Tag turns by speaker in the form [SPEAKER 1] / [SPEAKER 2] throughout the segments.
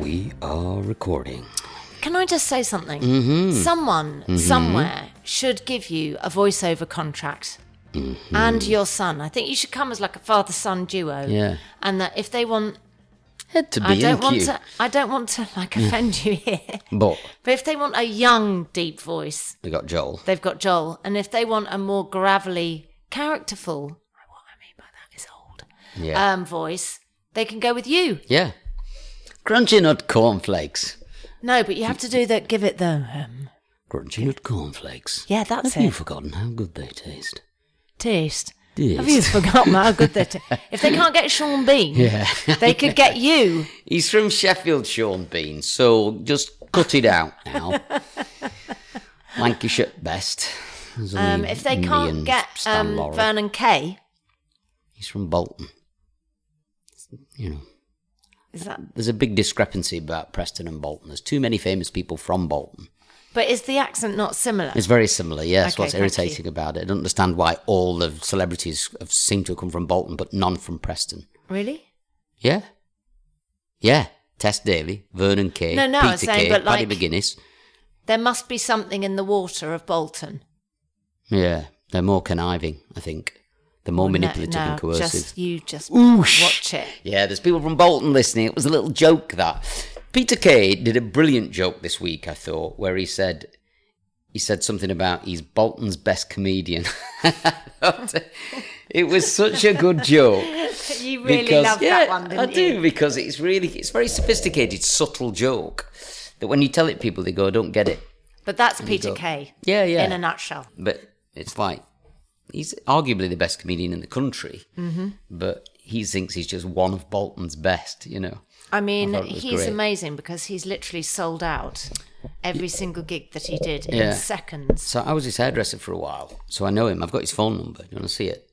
[SPEAKER 1] We are recording.
[SPEAKER 2] Can I just say something?
[SPEAKER 1] Mm-hmm.
[SPEAKER 2] Someone somewhere should give you a voiceover contract.
[SPEAKER 1] Mm-hmm.
[SPEAKER 2] And your son. I think you should come as like a father son duo.
[SPEAKER 1] Yeah.
[SPEAKER 2] And that if they want
[SPEAKER 1] to
[SPEAKER 2] I
[SPEAKER 1] B
[SPEAKER 2] don't want
[SPEAKER 1] Q.
[SPEAKER 2] to I don't want to like offend you here.
[SPEAKER 1] But
[SPEAKER 2] But if they want a young, deep voice,
[SPEAKER 1] we got Joel.
[SPEAKER 2] they've got Joel. And if they want a more gravelly, characterful what I mean by that is old
[SPEAKER 1] Yeah.
[SPEAKER 2] um voice, they can go with you.
[SPEAKER 1] yeah. Crunchy nut cornflakes.
[SPEAKER 2] No, but you have to do that give it the um
[SPEAKER 1] Crunchy nut cornflakes.
[SPEAKER 2] Yeah, that's
[SPEAKER 1] Have you
[SPEAKER 2] it.
[SPEAKER 1] forgotten how good they taste?
[SPEAKER 2] taste. Have you forgotten how good they taste? If they can't get Sean Bean,
[SPEAKER 1] Yeah.
[SPEAKER 2] they could get you.
[SPEAKER 1] He's from Sheffield, Sean Bean, so just cut it out now. Lancashire at best. There's
[SPEAKER 2] Um, if they
[SPEAKER 1] me
[SPEAKER 2] can't
[SPEAKER 1] and
[SPEAKER 2] get
[SPEAKER 1] Stan
[SPEAKER 2] um,
[SPEAKER 1] Laurel.
[SPEAKER 2] Vernon Kay,
[SPEAKER 1] He's from Bolton. You know,
[SPEAKER 2] that?
[SPEAKER 1] there's a big discrepancy about Preston and Bolton. There's too many famous people from Bolton.
[SPEAKER 2] But is the accent not similar?
[SPEAKER 1] It's very similar, yes.
[SPEAKER 2] Okay,
[SPEAKER 1] what's irritating about it. I don't understand why all the celebrities have seem to have come from Bolton, but none from Preston.
[SPEAKER 2] really?
[SPEAKER 1] Yeah. Yeah. Tess Daly, Vernon Kay,
[SPEAKER 2] No, no,
[SPEAKER 1] Peter
[SPEAKER 2] saying,
[SPEAKER 1] Kay,
[SPEAKER 2] but
[SPEAKER 1] Paddy
[SPEAKER 2] like-
[SPEAKER 1] McGuinness.
[SPEAKER 2] There must be something in the water of Bolton.
[SPEAKER 1] Yeah. They're more conniving, I think. They're more manipulative
[SPEAKER 2] no,
[SPEAKER 1] and coercive.
[SPEAKER 2] Just you just
[SPEAKER 1] Oosh.
[SPEAKER 2] watch it.
[SPEAKER 1] Yeah, there's people from Bolton listening. It was a little joke that Peter Kay did a brilliant joke this week. I thought where he said he said something about he's Bolton's best comedian. it was such a good joke.
[SPEAKER 2] You really
[SPEAKER 1] because,
[SPEAKER 2] love
[SPEAKER 1] yeah,
[SPEAKER 2] that one, didn't
[SPEAKER 1] I do
[SPEAKER 2] you?
[SPEAKER 1] because it's really it's very sophisticated, subtle joke that when you tell it people they go, I don't get it.
[SPEAKER 2] But that's Peter
[SPEAKER 1] go.
[SPEAKER 2] Kay.
[SPEAKER 1] Yeah, yeah.
[SPEAKER 2] In a nutshell.
[SPEAKER 1] But it's like he's arguably the best comedian in the country, mm-hmm. but he thinks he's just one of Bolton's best. You know.
[SPEAKER 2] I mean,
[SPEAKER 1] was
[SPEAKER 2] he's
[SPEAKER 1] great.
[SPEAKER 2] amazing because he's literally sold out every single gig that he did in
[SPEAKER 1] Yeah.
[SPEAKER 2] seconds.
[SPEAKER 1] So I was his hairdresser for a while, so I know him. I've got his phone number. Do you want to see it?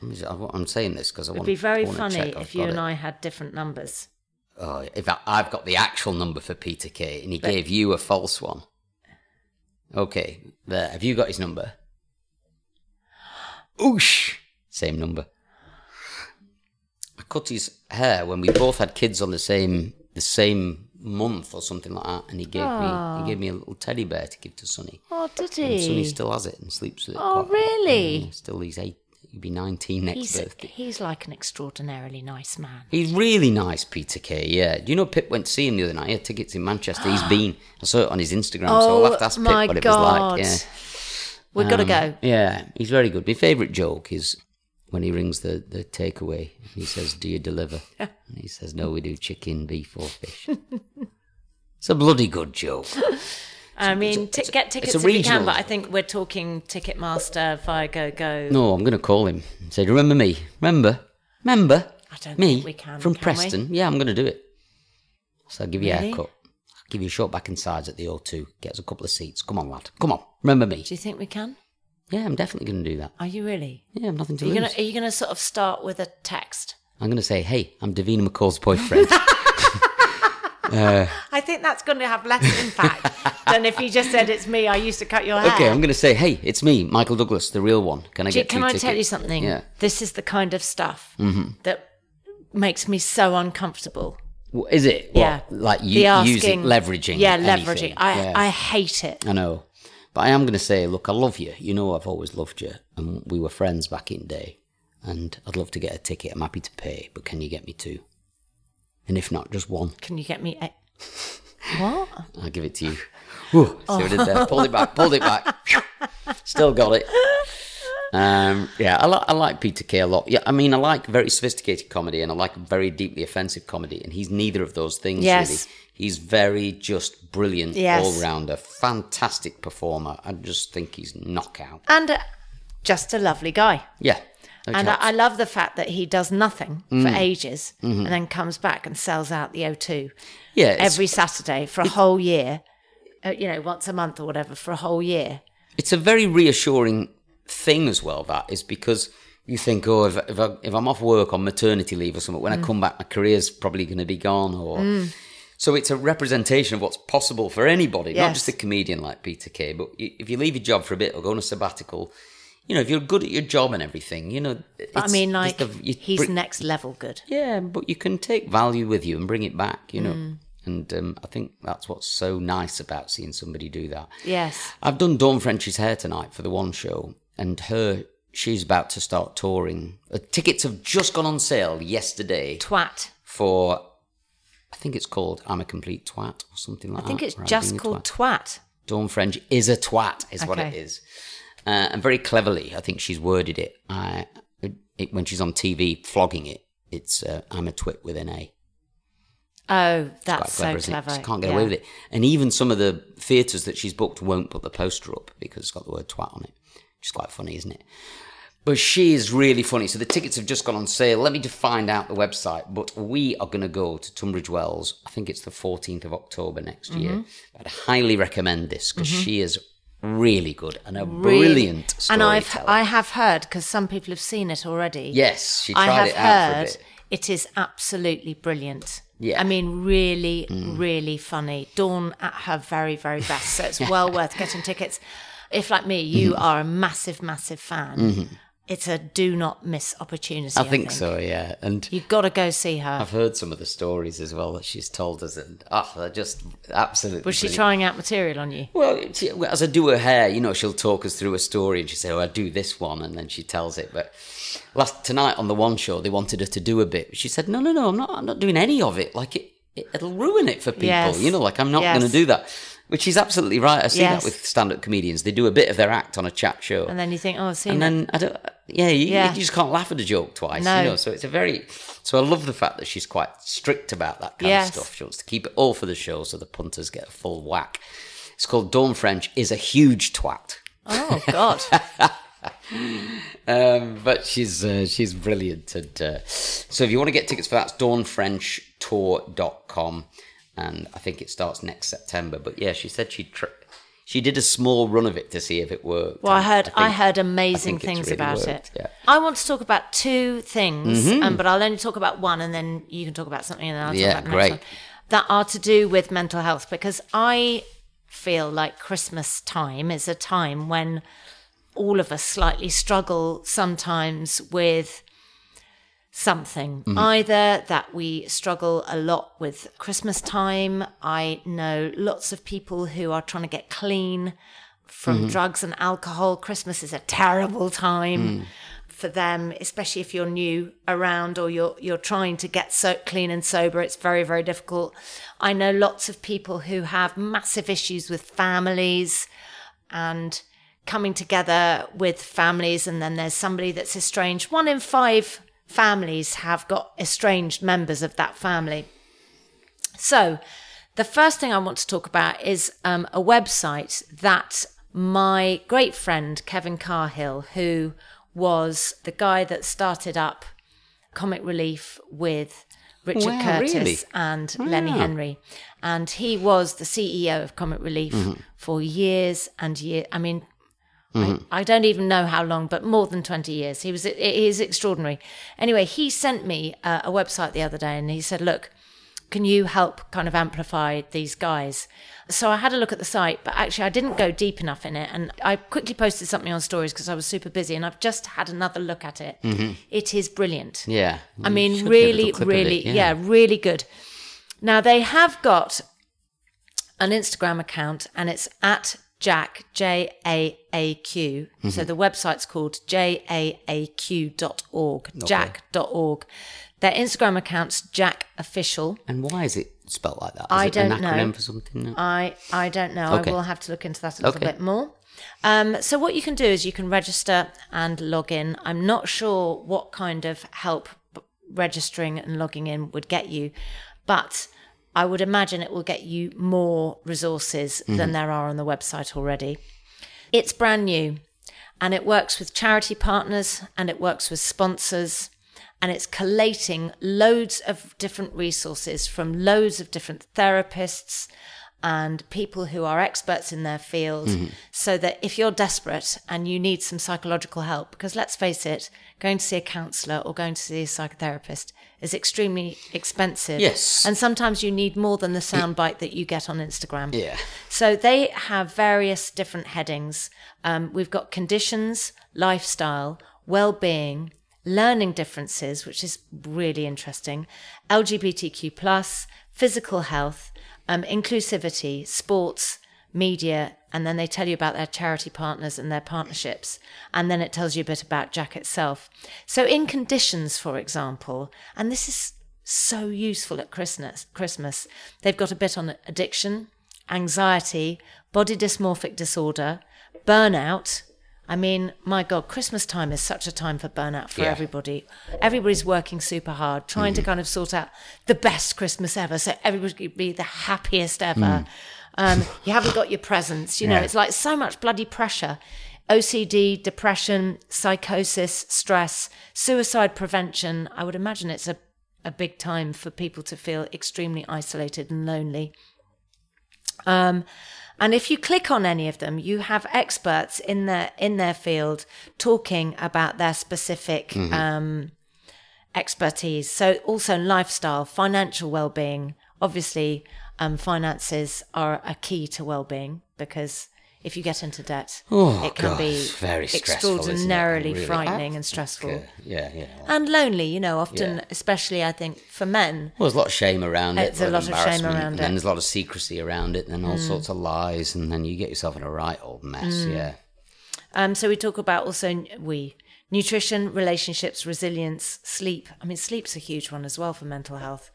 [SPEAKER 1] Let me see- I- I'm saying this because I want.
[SPEAKER 2] It'd be very funny if you and
[SPEAKER 1] it.
[SPEAKER 2] I had different numbers.
[SPEAKER 1] Oh, in fact, I've got the actual number for Peter Kay, and he gave you a false one. Okay, there. Have you got his number? Oosh! Same number. I cut his hair when we both had kids on the same the same month or something like that, and he gave me he gave me a little teddy bear to give to Sonny.
[SPEAKER 2] Oh, did
[SPEAKER 1] And Sonny
[SPEAKER 2] he?
[SPEAKER 1] still has it and sleeps with it.
[SPEAKER 2] Oh, really?
[SPEAKER 1] Still, he's eight. He'll be nineteen next
[SPEAKER 2] He's,
[SPEAKER 1] birthday.
[SPEAKER 2] he's like an extraordinarily nice man.
[SPEAKER 1] He's really nice, Peter Kay. Yeah. Do you know Pip went to see him the other night? He had tickets in Manchester. He's been. I saw it on his Instagram, so I'll have to ask
[SPEAKER 2] Oh,
[SPEAKER 1] Pip what it
[SPEAKER 2] God.
[SPEAKER 1] was like. Yeah.
[SPEAKER 2] We've got to
[SPEAKER 1] Um,
[SPEAKER 2] go.
[SPEAKER 1] Yeah, he's very good. My favourite joke is when he rings the, the takeaway. He says, Do you deliver? and he says, No, we do chicken, beef, or fish. it's a bloody good joke.
[SPEAKER 2] I mean, t- get tickets if you can, but I think we're talking Ticketmaster, Viago, Go.
[SPEAKER 1] No, I'm going to call him and say, Remember me? Remember? Remember?
[SPEAKER 2] I don't
[SPEAKER 1] me?
[SPEAKER 2] think we can,
[SPEAKER 1] From
[SPEAKER 2] can we?
[SPEAKER 1] Preston? Yeah, I'm going to do it. So I'll give you a
[SPEAKER 2] Really?
[SPEAKER 1] haircut. Give you a short back and sides at the O2. Get us a couple of seats. Come on, lad. Come on. Remember me?
[SPEAKER 2] Do you think we can?
[SPEAKER 1] Yeah, I'm definitely going to do that.
[SPEAKER 2] Are you really?
[SPEAKER 1] Yeah, I've nothing to
[SPEAKER 2] Are you
[SPEAKER 1] lose.
[SPEAKER 2] gonna Are you gonna sort of start with a text?
[SPEAKER 1] I'm going to say, Hey, I'm Davina McCall's boyfriend.
[SPEAKER 2] Uh, I think that's going to have less impact than if you just said it's me. I used to cut your hair.
[SPEAKER 1] Okay, I'm going to say, hey, it's me, Michael Douglas, the real one. Can I
[SPEAKER 2] Do you-
[SPEAKER 1] get
[SPEAKER 2] can I
[SPEAKER 1] tickets?
[SPEAKER 2] tell you something?
[SPEAKER 1] Yeah.
[SPEAKER 2] This is the kind of stuff mm-hmm. that makes me so uncomfortable.
[SPEAKER 1] Is it?
[SPEAKER 2] yeah.
[SPEAKER 1] What, like you,
[SPEAKER 2] asking-
[SPEAKER 1] using, leveraging.
[SPEAKER 2] Yeah,
[SPEAKER 1] anything?
[SPEAKER 2] leveraging. I,
[SPEAKER 1] Yeah.
[SPEAKER 2] I hate it.
[SPEAKER 1] I know. But I am going to say, look, I love you. You know I've always loved you. And we were friends back in the day. And I'd love to get a ticket. I'm happy to pay. But can you get me two? And if not, just one.
[SPEAKER 2] Can you get me a. What?
[SPEAKER 1] I'll give it to you. Whew, oh. see what I did there? Pulled it back, pulled it back. Still got it. Um, yeah, I, li- I like Peter Kay a lot. Yeah, I mean, I like very sophisticated comedy and I like very deeply offensive comedy, and he's neither of those things
[SPEAKER 2] Yes.
[SPEAKER 1] really. He's very just brilliant
[SPEAKER 2] Yes.
[SPEAKER 1] all rounder, fantastic performer. I just think he's knockout.
[SPEAKER 2] And uh, just a lovely guy.
[SPEAKER 1] Yeah. no
[SPEAKER 2] And I. I love the fact that he does nothing for
[SPEAKER 1] Mm.
[SPEAKER 2] ages
[SPEAKER 1] Mm-hmm.
[SPEAKER 2] and then comes back and sells out the O2
[SPEAKER 1] yeah,
[SPEAKER 2] every Saturday for a whole year, uh, you know, once a month or whatever for a whole year.
[SPEAKER 1] it's a very reassuring thing as well. That is because you think, oh, if if, I, if I'm off work on maternity leave or something, when
[SPEAKER 2] Mm.
[SPEAKER 1] I come back, my career's probably going to be gone. Or so it's a representation of what's possible for anybody, not just a comedian like Peter Kay. But if you leave your job for a bit or go on a sabbatical, you know, if you're good at your job and everything, you know,
[SPEAKER 2] But I
[SPEAKER 1] it's-
[SPEAKER 2] mean, like,
[SPEAKER 1] the- you
[SPEAKER 2] he's
[SPEAKER 1] bring-
[SPEAKER 2] next level good.
[SPEAKER 1] yeah, but you can take value with you and bring it back, you know.
[SPEAKER 2] Mm.
[SPEAKER 1] And um, I think that's what's so nice about seeing somebody do that.
[SPEAKER 2] Yes.
[SPEAKER 1] I've done Dawn French's hair tonight for the one show, and her she's about to start touring. Uh, tickets have just gone on sale yesterday
[SPEAKER 2] Twat.
[SPEAKER 1] for I think it's called I'm a complete twat or something like that.
[SPEAKER 2] I think it's
[SPEAKER 1] or
[SPEAKER 2] just called
[SPEAKER 1] twat.
[SPEAKER 2] twat.
[SPEAKER 1] Dawn French is a twat, is what it is. Uh, and very cleverly, I think she's worded it. I, it when she's on TV flogging it, it's uh, I'm a twit with an A.
[SPEAKER 2] Oh, that's so
[SPEAKER 1] isn't it?
[SPEAKER 2] clever.
[SPEAKER 1] Can't get
[SPEAKER 2] Yeah.
[SPEAKER 1] away with it. And even some of the theatres that she's booked won't put the poster up because it's got the word twat on it. Which is quite funny, isn't it? But she is really funny. So the tickets have just gone on sale. Let me just find out the website. But we are going to go to Tunbridge Wells. I think it's the 14th of October next year.
[SPEAKER 2] Mm-hmm.
[SPEAKER 1] I'd highly recommend this because she is really good and a
[SPEAKER 2] Really-
[SPEAKER 1] brilliant
[SPEAKER 2] And I've. I have heard because some people have seen it already.
[SPEAKER 1] yes, she
[SPEAKER 2] I have
[SPEAKER 1] it out for a
[SPEAKER 2] heard
[SPEAKER 1] bit.
[SPEAKER 2] it is absolutely brilliant.
[SPEAKER 1] Yeah. Mm.
[SPEAKER 2] I mean, really, really funny. Dawn at her very, very best. So it's well worth getting tickets. If, like me, you
[SPEAKER 1] Mm-hmm.
[SPEAKER 2] are a massive, massive fan, it's a do not miss opportunity.
[SPEAKER 1] I think so, yeah. And
[SPEAKER 2] You've got to go see her.
[SPEAKER 1] I've heard some of the stories as well that she's told us, and oh, they're just absolutely.
[SPEAKER 2] Was she
[SPEAKER 1] brilliant.
[SPEAKER 2] trying out material on you?
[SPEAKER 1] Well, she, as I do her hair, you know, she'll talk us through a story, and she say, "Oh, I do this one," and then she tells it. But last tonight on the one show, they wanted her to do a bit. She said, "No, no, no, I'm not. I'm not doing any of it. Like it, it it'll ruin it for people.
[SPEAKER 2] Yes.
[SPEAKER 1] You know, like I'm not
[SPEAKER 2] Yes.
[SPEAKER 1] going to do that." Which is absolutely right. I see
[SPEAKER 2] Yes.
[SPEAKER 1] that with stand-up comedians. They do a bit of their act on a chat show,
[SPEAKER 2] And then you think, oh, I've seen
[SPEAKER 1] and
[SPEAKER 2] it.
[SPEAKER 1] then I don't. Yeah, you,
[SPEAKER 2] Yeah.
[SPEAKER 1] you just can't laugh at a joke twice.
[SPEAKER 2] No.
[SPEAKER 1] You know, so it's a very. So I love the fact that she's quite strict about that kind
[SPEAKER 2] Yes.
[SPEAKER 1] of stuff. She wants to keep it all for the show, so the punters get a full whack. It's called Dawn French is a huge twat.
[SPEAKER 2] Oh, God.
[SPEAKER 1] Um, but she's uh, she's brilliant. And, uh, so if you want to get tickets for that, it's dawnfrenchtour.com. And I think it starts next September. But yeah, she said she tr- she did a small run of it to see if it worked.
[SPEAKER 2] Well, I heard I,
[SPEAKER 1] think-
[SPEAKER 2] heard amazing
[SPEAKER 1] it's
[SPEAKER 2] things
[SPEAKER 1] really
[SPEAKER 2] about
[SPEAKER 1] worked,
[SPEAKER 2] it.
[SPEAKER 1] yeah.
[SPEAKER 2] I want to talk about two things,
[SPEAKER 1] Mm-hmm.
[SPEAKER 2] um, but I'll only talk about one, and then you can talk about something, and then I'll talk
[SPEAKER 1] Yeah,
[SPEAKER 2] about the
[SPEAKER 1] great.
[SPEAKER 2] next one. That are to do with mental health, because I feel like Christmas time is a time when all of us slightly struggle sometimes with something.
[SPEAKER 1] Mm-hmm.
[SPEAKER 2] Either that we struggle a lot with Christmas time. I know lots of people who are trying to get clean from
[SPEAKER 1] Mm-hmm.
[SPEAKER 2] drugs and alcohol. Christmas is a terrible time
[SPEAKER 1] Mm.
[SPEAKER 2] for them, especially if you're new around or you're you're trying to get so clean and sober. It's very very difficult. I know lots of people who have massive issues with families and coming together with families and then there's somebody that's estranged one in five families have got estranged members of that family so the first thing i want to talk about is um, a website that my great friend kevin cahill who was the guy that started up comic relief with richard
[SPEAKER 1] Wow,
[SPEAKER 2] curtis
[SPEAKER 1] really?
[SPEAKER 2] and lenny henry and he was the ceo of comic relief
[SPEAKER 1] Mm-hmm.
[SPEAKER 2] for years and years i mean I, I don't even know how long, but more than 20 years. He was, he is extraordinary. Anyway, he sent me uh, a website the other day and he said, look, can you help kind of amplify these guys? So I had a look at the site, but actually I didn't go deep enough in it. And I quickly posted something on stories because I was super busy and I've just had another look at it. It is brilliant.
[SPEAKER 1] Yeah.
[SPEAKER 2] I mean,
[SPEAKER 1] a
[SPEAKER 2] really,
[SPEAKER 1] little clip of
[SPEAKER 2] really,
[SPEAKER 1] it,
[SPEAKER 2] yeah. really good. Now they have got an Instagram account, and it's at JAAQ J A A Q. So the website's called J A A Q dot org. JAAQ.org. Their Instagram account's JAAQ Official.
[SPEAKER 1] And why is it spelt like that? Is
[SPEAKER 2] I
[SPEAKER 1] it
[SPEAKER 2] don't know.
[SPEAKER 1] acronym for something? No?
[SPEAKER 2] I I don't know.
[SPEAKER 1] Okay.
[SPEAKER 2] I will have to look into that a little
[SPEAKER 1] Okay.
[SPEAKER 2] bit more. Um, so what you can do is you can register and log in. I'm not sure what kind of help registering and logging in would get you, but I would imagine it will get you more resources than mm-hmm. there are on the website already. It's brand new. and it works with charity partners and it works with sponsors and it's collating loads of different resources from loads of different therapists and people who are experts in their field so that if you're desperate and you need some psychological help because let's face it going to see a counselor or going to see a psychotherapist is extremely expensive
[SPEAKER 1] Yes.
[SPEAKER 2] and sometimes you need more than the soundbite that you get on instagram
[SPEAKER 1] Yeah.
[SPEAKER 2] so they have various different headings. Um, we've got conditions, lifestyle, well-being, learning differences, which is really interesting, LGBTQ plus, physical health, um, inclusivity, sports, media, and then they tell you about their charity partners and their partnerships, and then it tells you a bit about JAAQ itself. So in conditions, for example, and this is so useful at Christmas. Christmas, they've got a bit on addiction, anxiety, body dysmorphic disorder, burnout. I mean, my God, Christmas time is such a time for burnout for
[SPEAKER 1] Yeah.
[SPEAKER 2] everybody. Everybody's working super hard, trying to kind of sort out the best Christmas ever, so everybody can be the happiest ever. Um, you haven't got your presents, you know.
[SPEAKER 1] Yeah.
[SPEAKER 2] It's like so much bloody pressure. OCD, depression, psychosis, stress, suicide prevention. I would imagine it's a, a big time for people to feel extremely isolated and lonely. Um, and if you click on any of them, you have experts in their in their field talking about their specific um, expertise. So also lifestyle, financial well-being. Obviously, um, finances are a key to well-being because if you get into debt,
[SPEAKER 1] Oh,
[SPEAKER 2] it can
[SPEAKER 1] God,
[SPEAKER 2] be
[SPEAKER 1] very stressful, isn't it?
[SPEAKER 2] extraordinarily
[SPEAKER 1] Really.
[SPEAKER 2] frightening and stressful.
[SPEAKER 1] Okay. Yeah, yeah.
[SPEAKER 2] And lonely, you know, often,
[SPEAKER 1] Yeah.
[SPEAKER 2] especially I think for men,
[SPEAKER 1] Well, there's a lot of shame around it.
[SPEAKER 2] There's a lot of shame around
[SPEAKER 1] and
[SPEAKER 2] it.
[SPEAKER 1] then there's a lot of secrecy around it, and then all sorts of lies, and then you get yourself in a right old mess. Yeah.
[SPEAKER 2] Um, so we talk about also we nutrition, relationships, resilience, sleep. I mean, sleep's a huge one as well for mental health.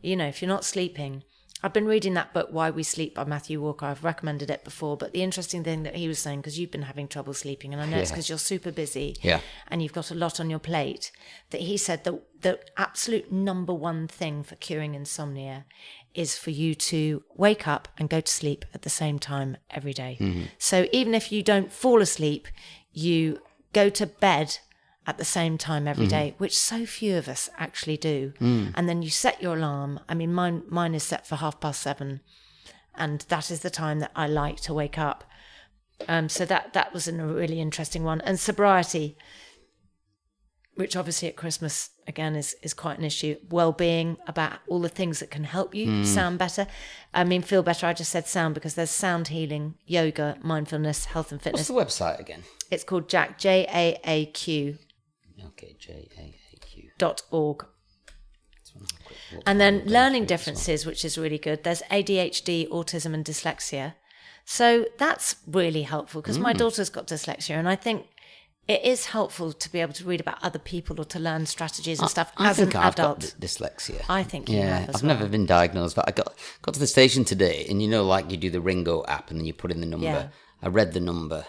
[SPEAKER 2] You know, if you're not sleeping, I've been reading that book Why We Sleep by Matthew Walker. I've recommended it before, but the interesting thing that he was saying because you've been having trouble sleeping, and I know it's because you're super busy,
[SPEAKER 1] Yeah.
[SPEAKER 2] and you've got a lot on your plate. That he said that the absolute number one thing for curing insomnia is for you to wake up and go to sleep at the same time every day. Mm-hmm. So even if you don't fall asleep, you go to bed at the same time every mm-hmm. day, which so few of us actually do. Mm. And then you set your alarm. I mean, mine mine is set for half past seven, and that is the time that I like to wake up. Um, so that that was a really interesting one. And sobriety, which obviously at Christmas again is is quite an issue. Well being about all the things that can help you mm. sound better. I mean, feel better. I just said sound because there's sound healing, yoga, mindfulness, health and fitness.
[SPEAKER 1] What's the website again?
[SPEAKER 2] It's called JAAQ J A A Q
[SPEAKER 1] Okay, J A A Q.
[SPEAKER 2] dot org.
[SPEAKER 1] Let's have a quick look.
[SPEAKER 2] And then learning
[SPEAKER 1] through this one.
[SPEAKER 2] differences, which is really good. There's ADHD, autism, and dyslexia. So that's really helpful because
[SPEAKER 1] Mm.
[SPEAKER 2] my daughter's got dyslexia, and I think it is helpful to be able to read about other people or to learn strategies and stuff
[SPEAKER 1] I
[SPEAKER 2] as
[SPEAKER 1] think
[SPEAKER 2] an
[SPEAKER 1] I've
[SPEAKER 2] adult.
[SPEAKER 1] got d- dyslexia.
[SPEAKER 2] I think you
[SPEAKER 1] yeah,
[SPEAKER 2] have as
[SPEAKER 1] I've
[SPEAKER 2] well.
[SPEAKER 1] never been diagnosed, but I got got to the station today, and you know, like you do the RingGo app, and then you put in the number.
[SPEAKER 2] Yeah.
[SPEAKER 1] I read the number,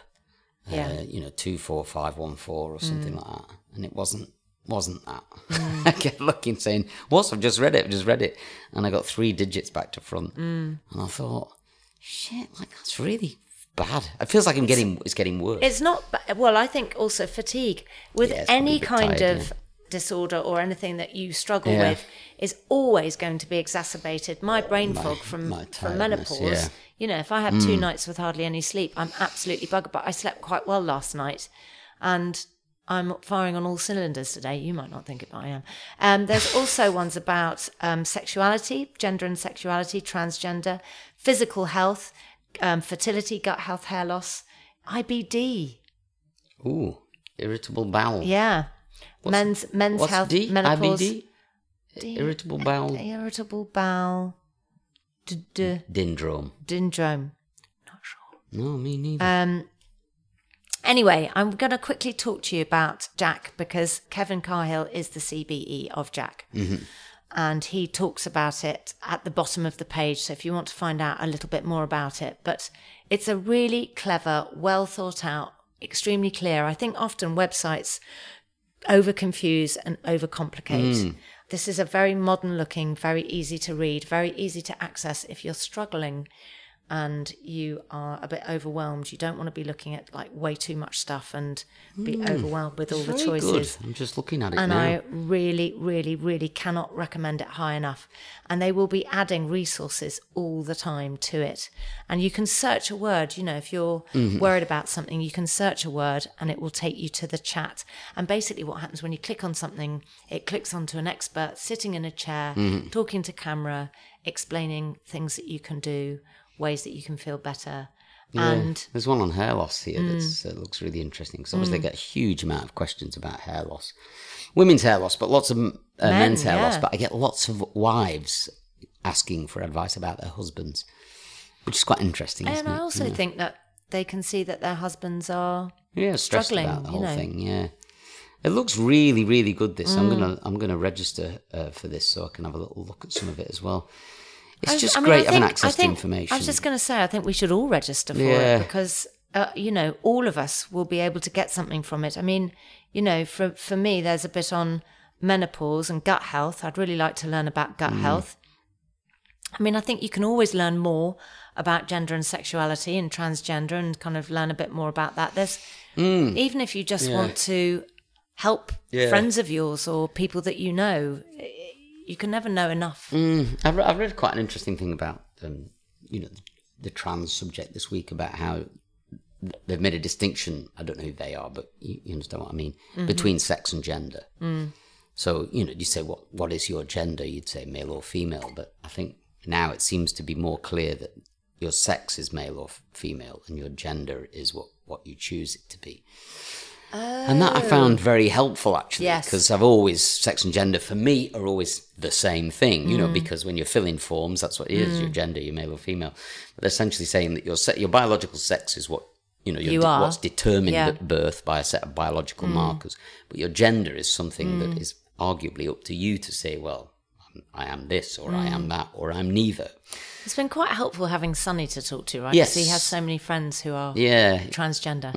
[SPEAKER 2] Yeah. Mm.
[SPEAKER 1] uh, you know, two four five one four or something like that, and it wasn't wasn't that. I kept looking, saying, "What? I've just read it. I've just read it," and I got three digits back to front,
[SPEAKER 2] Mm.
[SPEAKER 1] and I thought, "Shit, like that's really." Bad. It feels like I'm getting. It's getting worse.
[SPEAKER 2] It's not, well, I think also fatigue with
[SPEAKER 1] Yeah,
[SPEAKER 2] any kind
[SPEAKER 1] tired,
[SPEAKER 2] of
[SPEAKER 1] yeah.
[SPEAKER 2] Disorder or anything that you struggle
[SPEAKER 1] Yeah.
[SPEAKER 2] with is always going to be exacerbated. My brain fog from,
[SPEAKER 1] my
[SPEAKER 2] from menopause,
[SPEAKER 1] yeah. Mm.
[SPEAKER 2] you know, if I have two nights with hardly any sleep, I'm absolutely buggered. But I slept quite well last night and I'm firing on all cylinders today. You might not think it, but I am. Um, there's also ones about um, sexuality, gender and sexuality, transgender, physical health, um, fertility, gut health, hair loss, IBD.
[SPEAKER 1] Ooh, irritable bowel.
[SPEAKER 2] Yeah. Men's men's
[SPEAKER 1] What's
[SPEAKER 2] health,
[SPEAKER 1] D?
[SPEAKER 2] menopause,
[SPEAKER 1] IBD? Irritable bowel
[SPEAKER 2] irritable bowel d- d-
[SPEAKER 1] syndrome.
[SPEAKER 2] syndrome.
[SPEAKER 1] No, me neither.
[SPEAKER 2] Um, anyway, I'm going to quickly talk to you about JAAQ because Kevin Cahill is the CBE of JAAQ. And he talks about it at the bottom of the page. So if you want to find out a little bit more about it, but it's a really clever, well thought out, extremely clear. I think often websites over confuse and overcomplicate. Hmm. This is a very modern looking, very easy to read, very easy to access if you're struggling and you are a bit overwhelmed, you don't want to be looking at like way too much stuff and be overwhelmed with all the choices.
[SPEAKER 1] good. I'm just looking at it
[SPEAKER 2] And
[SPEAKER 1] now.
[SPEAKER 2] I really, really, really cannot recommend it high enough. And they will be adding resources all the time to it. And you can search a word, you know, if you're
[SPEAKER 1] Mm-hmm.
[SPEAKER 2] worried about something, you can search a word and it will take you to the chat. And basically, what happens when you click on something, it clicks onto an expert sitting in a chair,
[SPEAKER 1] Mm-hmm.
[SPEAKER 2] talking to camera, explaining things that you can do, ways that you can feel better. And
[SPEAKER 1] There's one on hair loss here
[SPEAKER 2] Mm.
[SPEAKER 1] that uh, looks really interesting because obviously they get a huge amount of questions about hair loss, women's hair loss, but lots of uh,
[SPEAKER 2] Men,
[SPEAKER 1] men's hair loss. But I get lots of wives asking for advice about their husbands, which is quite interesting.
[SPEAKER 2] And I also think that they can see that their husbands are
[SPEAKER 1] yeah,
[SPEAKER 2] struggling,
[SPEAKER 1] about the
[SPEAKER 2] you
[SPEAKER 1] whole
[SPEAKER 2] know.
[SPEAKER 1] thing. Yeah, it looks really, really good. This I'm
[SPEAKER 2] Mm.
[SPEAKER 1] gonna I'm gonna register uh, for this so I can have a little look at some of it as well. It's
[SPEAKER 2] I-
[SPEAKER 1] just
[SPEAKER 2] I mean,
[SPEAKER 1] great
[SPEAKER 2] I
[SPEAKER 1] having
[SPEAKER 2] think-
[SPEAKER 1] access
[SPEAKER 2] I think-
[SPEAKER 1] to information.
[SPEAKER 2] I was just going to say, I think we should all register for
[SPEAKER 1] Yeah.
[SPEAKER 2] it because, uh, you know, all of us will be able to get something from it. I mean, you know, for for me, there's a bit on menopause and gut health. I'd really like to learn about gut
[SPEAKER 1] Mm.
[SPEAKER 2] health. I mean, I think you can always learn more about gender and sexuality and transgender and kind of learn a bit more about that. There's even if you just want to help
[SPEAKER 1] Mm. Yeah.
[SPEAKER 2] friends of yours or people that you know, you can never know enough.
[SPEAKER 1] Mm, I've, I've read quite an interesting thing about um, you know the trans subject this week about how they've made a distinction. I don't know who they are, but you, you understand what I mean between sex and gender. So you know, you say what what is your gender? You'd say male or female, but I think now it seems to be more clear that your sex is male or f- female, and your gender is what what you choose it to be. And that I found oh. very helpful actually,
[SPEAKER 2] Yes.
[SPEAKER 1] because I've always sex and gender for me are always the same thing, you know, mm. because when you're filling forms, that's what it is. Your mm. gender, you're male or female. But they're essentially saying that your se- your biological sex is what you know. Your
[SPEAKER 2] You
[SPEAKER 1] de-
[SPEAKER 2] are.
[SPEAKER 1] what's determined
[SPEAKER 2] Yeah.
[SPEAKER 1] at birth by a set of biological mm. markers, but your gender is something that is arguably up to you to say, well, I'm- this, or I am that, or I'm neither.
[SPEAKER 2] It's been quite helpful having Sonny to talk to, right?
[SPEAKER 1] Yes,
[SPEAKER 2] he has so many friends who are
[SPEAKER 1] Yeah,
[SPEAKER 2] transgender.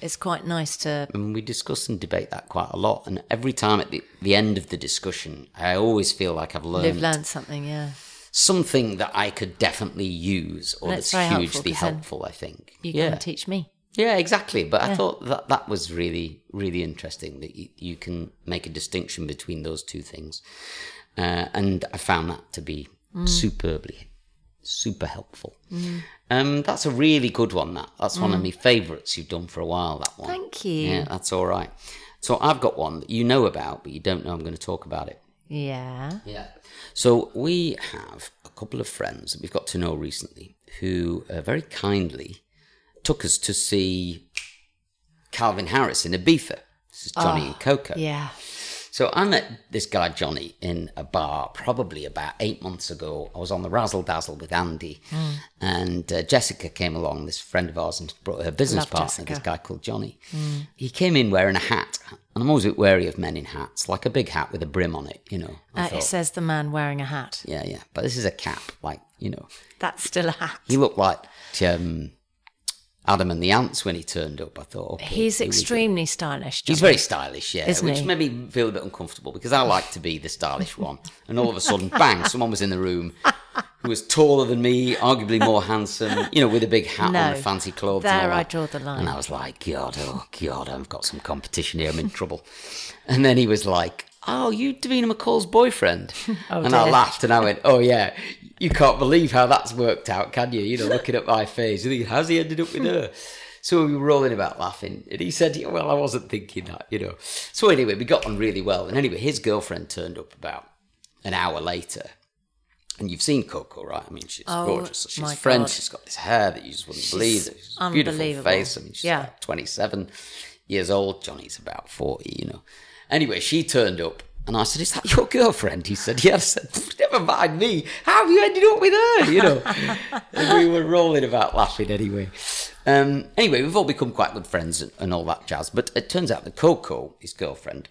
[SPEAKER 2] It's quite nice to.
[SPEAKER 1] and we discuss and debate that quite a lot. And every time at the, the end of the discussion, I always feel like I've learned,
[SPEAKER 2] They've learned something, yeah.
[SPEAKER 1] something that I could definitely use or
[SPEAKER 2] it's
[SPEAKER 1] that's
[SPEAKER 2] hugely helpful,
[SPEAKER 1] hugely
[SPEAKER 2] 'cause then
[SPEAKER 1] helpful, I think.
[SPEAKER 2] You
[SPEAKER 1] yeah.
[SPEAKER 2] can teach me.
[SPEAKER 1] yeah, exactly. But I thought that that was really, really interesting that you, you can make a distinction between those two things. Uh, and I found that to be
[SPEAKER 2] Mm.
[SPEAKER 1] superbly, super helpful. Um, that's a really good one, that. That's one of my favourites you've done for a while, that one.
[SPEAKER 2] Mm. Thank you.
[SPEAKER 1] Yeah, that's all right. So I've got one that you know about, but you don't know I'm going to talk about it.
[SPEAKER 2] Yeah.
[SPEAKER 1] Yeah. So we have a couple of friends that we've got to know recently who uh, very kindly took us to see Calvin Harris in Ibiza. This is Johnny and Coco.
[SPEAKER 2] Yeah.
[SPEAKER 1] So I met this guy Johnny in a bar probably about eight months ago. I was on the Razzle Dazzle with Andy, and uh, Jessica came along, this friend of ours, and brought her business
[SPEAKER 2] Love
[SPEAKER 1] partner,
[SPEAKER 2] Jessica.
[SPEAKER 1] this guy called Johnny. He came in wearing a hat, and I'm always a bit wary of men in hats, like a big hat with a brim on it, you know.
[SPEAKER 2] Uh,
[SPEAKER 1] thought,
[SPEAKER 2] it says the man wearing a hat.
[SPEAKER 1] yeah, yeah, but this is a cap, like you know.
[SPEAKER 2] That's still a hat.
[SPEAKER 1] He looked like um, Adam and the Ants when he turned up. I thought, okay,
[SPEAKER 2] He's
[SPEAKER 1] here we go.
[SPEAKER 2] extremely stylish.
[SPEAKER 1] He's very stylish, yeah,
[SPEAKER 2] Isn't
[SPEAKER 1] which
[SPEAKER 2] he?
[SPEAKER 1] made me feel a bit uncomfortable because I like to be the stylish one. And all of a sudden, bang, someone was in the room who was taller than me, arguably more handsome, you know, with a big hat on
[SPEAKER 2] No.
[SPEAKER 1] and fancy clothes. and
[SPEAKER 2] There I draw the line.
[SPEAKER 1] And I was like, God, oh God, I've got some competition here. I'm in trouble. And then he was like, Oh, you Davina McCall's boyfriend?
[SPEAKER 2] Oh,
[SPEAKER 1] and I laughed and I went, Oh yeah, you can't believe how that's worked out, can you? You know, looking at my face, you think, how's he ended up with her? So we were rolling about laughing, and he said, "Yeah, "Well, I wasn't thinking that, you know." So anyway, we got on really well, and anyway, his girlfriend turned up about an hour later, and you've seen Coco, right? I mean, she's
[SPEAKER 2] Oh,
[SPEAKER 1] gorgeous. She's
[SPEAKER 2] my
[SPEAKER 1] French.
[SPEAKER 2] God.
[SPEAKER 1] She's got this hair that you just wouldn't believe. She's beautiful face. I mean, she's
[SPEAKER 2] Yeah.
[SPEAKER 1] about twenty-seven years old. Johnny's about forty, you know. Anyway, she turned up. And I said, "Is that your girlfriend?" He said, "Yes." I said, "Never mind me. How have you ended up with her?" You know, and we were rolling about laughing anyway. Um, anyway, we've all become quite good friends and, and all that jazz. But it turns out that Coco, his girlfriend,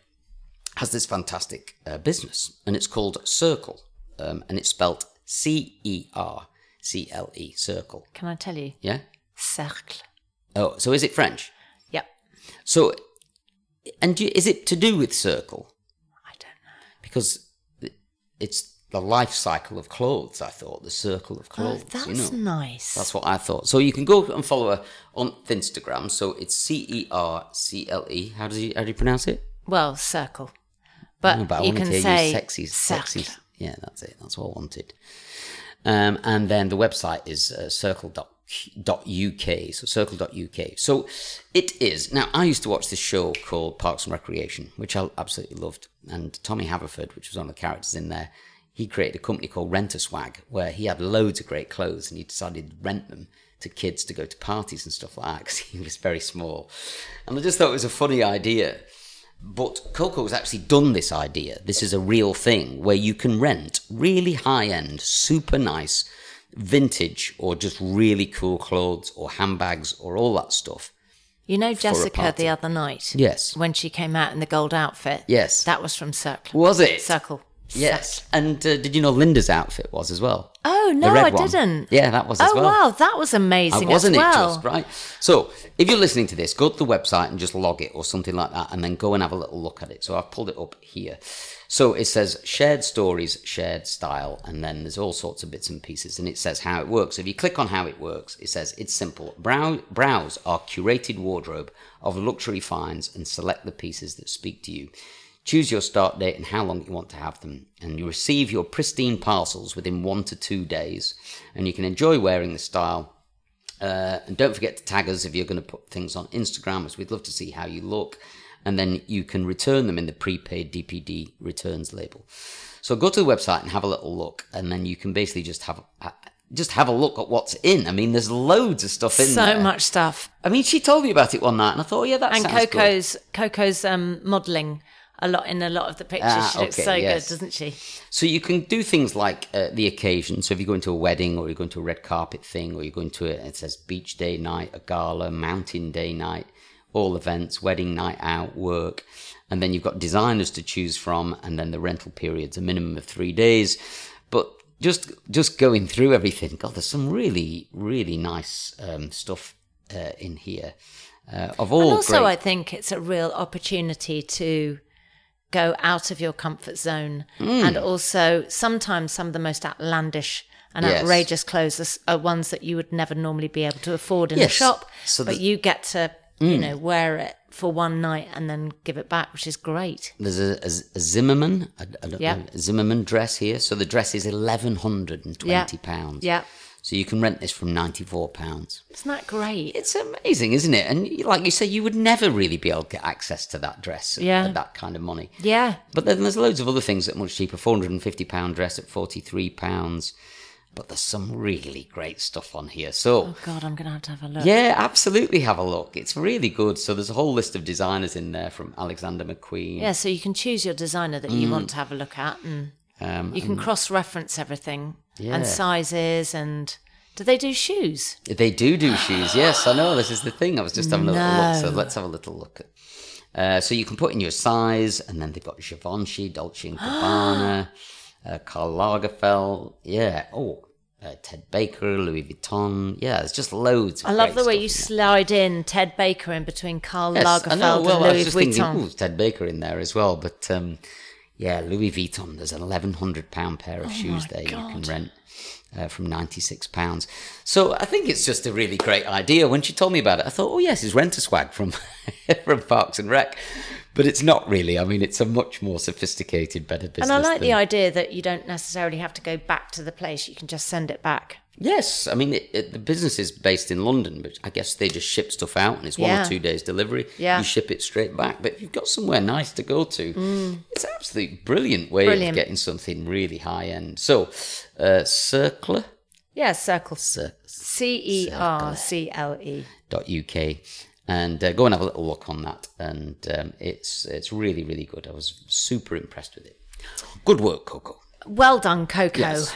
[SPEAKER 1] has this fantastic uh, business, and it's called Cercle, um, and it's spelt C E R C L E, Cercle.
[SPEAKER 2] Can I tell you?
[SPEAKER 1] Yeah.
[SPEAKER 2] Cercle.
[SPEAKER 1] Oh, so is it French?
[SPEAKER 2] Yep.
[SPEAKER 1] So, and is it to do with Circle?
[SPEAKER 2] Know.
[SPEAKER 1] Because it's the life cycle of clothes. I thought the circle of
[SPEAKER 2] Oh,
[SPEAKER 1] clothes.
[SPEAKER 2] that's
[SPEAKER 1] you know.
[SPEAKER 2] nice.
[SPEAKER 1] That's what I thought. So you can go and follow her on Instagram. So it's C E R C L E. How does he, how do you pronounce it?
[SPEAKER 2] well, circle. But,
[SPEAKER 1] No, but I
[SPEAKER 2] you can say
[SPEAKER 1] you sexy, sexy. Yeah, that's it. That's what I wanted. Um, and then the website is uh, cercle.uk. So cercle.uk. So it is. Now, I used to watch this show called Parks and Recreation, which I absolutely loved. And Tommy Haverford, which was one of the characters in there, he created a company called Rent a Swag, where he had loads of great clothes and he decided to rent them to kids to go to parties and stuff like that because he was very small. And I just thought it was a funny idea. But Coco has actually done this idea. This is a real thing where you can rent really high end, super nice, vintage, or just really cool clothes or handbags or all that stuff.
[SPEAKER 2] You know Jessica the other night?
[SPEAKER 1] Yes.
[SPEAKER 2] When she came out in the gold outfit?
[SPEAKER 1] Yes.
[SPEAKER 2] That was from Cercle.
[SPEAKER 1] Was it?
[SPEAKER 2] Cercle.
[SPEAKER 1] Yes. And uh, did you know Linda's outfit was as well?
[SPEAKER 2] Oh, no, I
[SPEAKER 1] one.
[SPEAKER 2] didn't.
[SPEAKER 1] Yeah, that was as
[SPEAKER 2] oh,
[SPEAKER 1] well.
[SPEAKER 2] wow, that was amazing
[SPEAKER 1] Uh, wasn't
[SPEAKER 2] as
[SPEAKER 1] it
[SPEAKER 2] well.
[SPEAKER 1] just right? So, if you're listening to this, go to the website and just log it or something like that, and then go and have a little look at it. So, I've pulled it up here. So, it says shared stories, shared style, and then there's all sorts of bits and pieces, and it says how it works. If you click on how it works, it says it's simple. Brow- browse our curated wardrobe of luxury finds and select the pieces that speak to you. Choose your start date and how long you want to have them, and you receive your pristine parcels within one to two days, and you can enjoy wearing the style uh, and don't forget to tag us if you're going to put things on Instagram, as we'd love to see how you look. And then you can return them in the prepaid DPD returns label. So go to the website and have a little look, and then you can basically just have uh, just have a look at what's in. I mean, there's loads of stuff in
[SPEAKER 2] So
[SPEAKER 1] there.
[SPEAKER 2] So much stuff.
[SPEAKER 1] I mean, she told me about it one night, and I thought, oh, yeah, that
[SPEAKER 2] And
[SPEAKER 1] sounds good.
[SPEAKER 2] Coco's Coco's um, modelling a lot in a lot of the pictures.
[SPEAKER 1] Ah,
[SPEAKER 2] she looks
[SPEAKER 1] okay,
[SPEAKER 2] so
[SPEAKER 1] yes.
[SPEAKER 2] good, doesn't she?
[SPEAKER 1] So you can do things like uh, the occasion. So if you're going to a wedding or you're going to a red carpet thing or you're going to a, it says beach day night, a gala, mountain day night, all events, wedding night out, work. And then you've got designers to choose from and then the rental period's a minimum of three days. But just just going through everything, God, there's some really, really nice um, stuff uh, in here. Uh, of all
[SPEAKER 2] and also,
[SPEAKER 1] great-
[SPEAKER 2] I think it's a real opportunity to go out of your comfort zone.
[SPEAKER 1] Hmm.
[SPEAKER 2] And also, sometimes some of the most outlandish and
[SPEAKER 1] Yes.
[SPEAKER 2] outrageous clothes are, are ones that you would never normally be able to afford in
[SPEAKER 1] Yes.
[SPEAKER 2] a shop.
[SPEAKER 1] So
[SPEAKER 2] but
[SPEAKER 1] the-
[SPEAKER 2] you get to, you mm. know, wear it for one night and then give it back, which is great.
[SPEAKER 1] There's a, a, a Zimmermann, a,
[SPEAKER 2] Yeah.
[SPEAKER 1] a Zimmermann dress here. So the dress is eleven hundred and twenty pounds.
[SPEAKER 2] Yeah.
[SPEAKER 1] So you can rent this from ninety four pounds.
[SPEAKER 2] Isn't that great?
[SPEAKER 1] It's amazing, isn't it? And like you say, you would never really be able to get access to that dress at,
[SPEAKER 2] Yeah.
[SPEAKER 1] at that kind of money.
[SPEAKER 2] yeah.
[SPEAKER 1] But then there's loads of other things that are much cheaper. Four hundred and fifty pound dress at forty three pounds. But there's some really great stuff on here. So
[SPEAKER 2] Oh, God, I'm going to have to have a look.
[SPEAKER 1] yeah, absolutely have a look. It's really good. So there's a whole list of designers in there from Alexander McQueen.
[SPEAKER 2] Yeah, so you can choose your designer that you want to have a look at and
[SPEAKER 1] Um,
[SPEAKER 2] you can cross reference everything
[SPEAKER 1] Yeah.
[SPEAKER 2] and sizes and do they do shoes?
[SPEAKER 1] They do do shoes. Yes, I know. This is the thing. I was just having a little look. So let's have a little look. Uh, so you can put in your size, and then they've got Givenchy, Dolce and Gabbana, uh, Karl Lagerfeld. Yeah. Oh, uh, Ted Baker, Louis Vuitton. Yeah, it's just loads. Of
[SPEAKER 2] I love the way you slide in Ted Baker in between Karl.
[SPEAKER 1] Yes.
[SPEAKER 2] Lagerfeld
[SPEAKER 1] Well,
[SPEAKER 2] and
[SPEAKER 1] I was
[SPEAKER 2] Louis
[SPEAKER 1] thinking,
[SPEAKER 2] Vuitton.
[SPEAKER 1] ooh, Ted Baker in there as well. But um, yeah, Louis Vuitton. There's an eleven hundred pound pair of shoes
[SPEAKER 2] Oh my
[SPEAKER 1] there you can rent uh, from ninety six pounds. So I think it's just a really great idea. When she told me about it, I thought, oh yes, it's rent a swag from from Parks and Rec. But it's not really. I mean, it's a much more sophisticated, better business.
[SPEAKER 2] and I like
[SPEAKER 1] than-
[SPEAKER 2] the idea that you don't necessarily have to go back to the place, you can just send it back.
[SPEAKER 1] Yes, I mean it, it, the business is based in London, but I guess they just ship stuff out and it's one
[SPEAKER 2] Yeah.
[SPEAKER 1] or two days delivery.
[SPEAKER 2] Yeah.
[SPEAKER 1] you ship it straight back. But if you've got somewhere nice to go to, it's an absolutely brilliant way
[SPEAKER 2] Mm. Brilliant.
[SPEAKER 1] of getting something really high end. So, uh, Cercle
[SPEAKER 2] Yeah, circle.
[SPEAKER 1] Cir-
[SPEAKER 2] C E R C L E.
[SPEAKER 1] dot uk and uh, go and have a little look on that. And um, it's it's really really good. I was super impressed with it. Good work, Coco.
[SPEAKER 2] Well done, Coco.
[SPEAKER 1] Yes.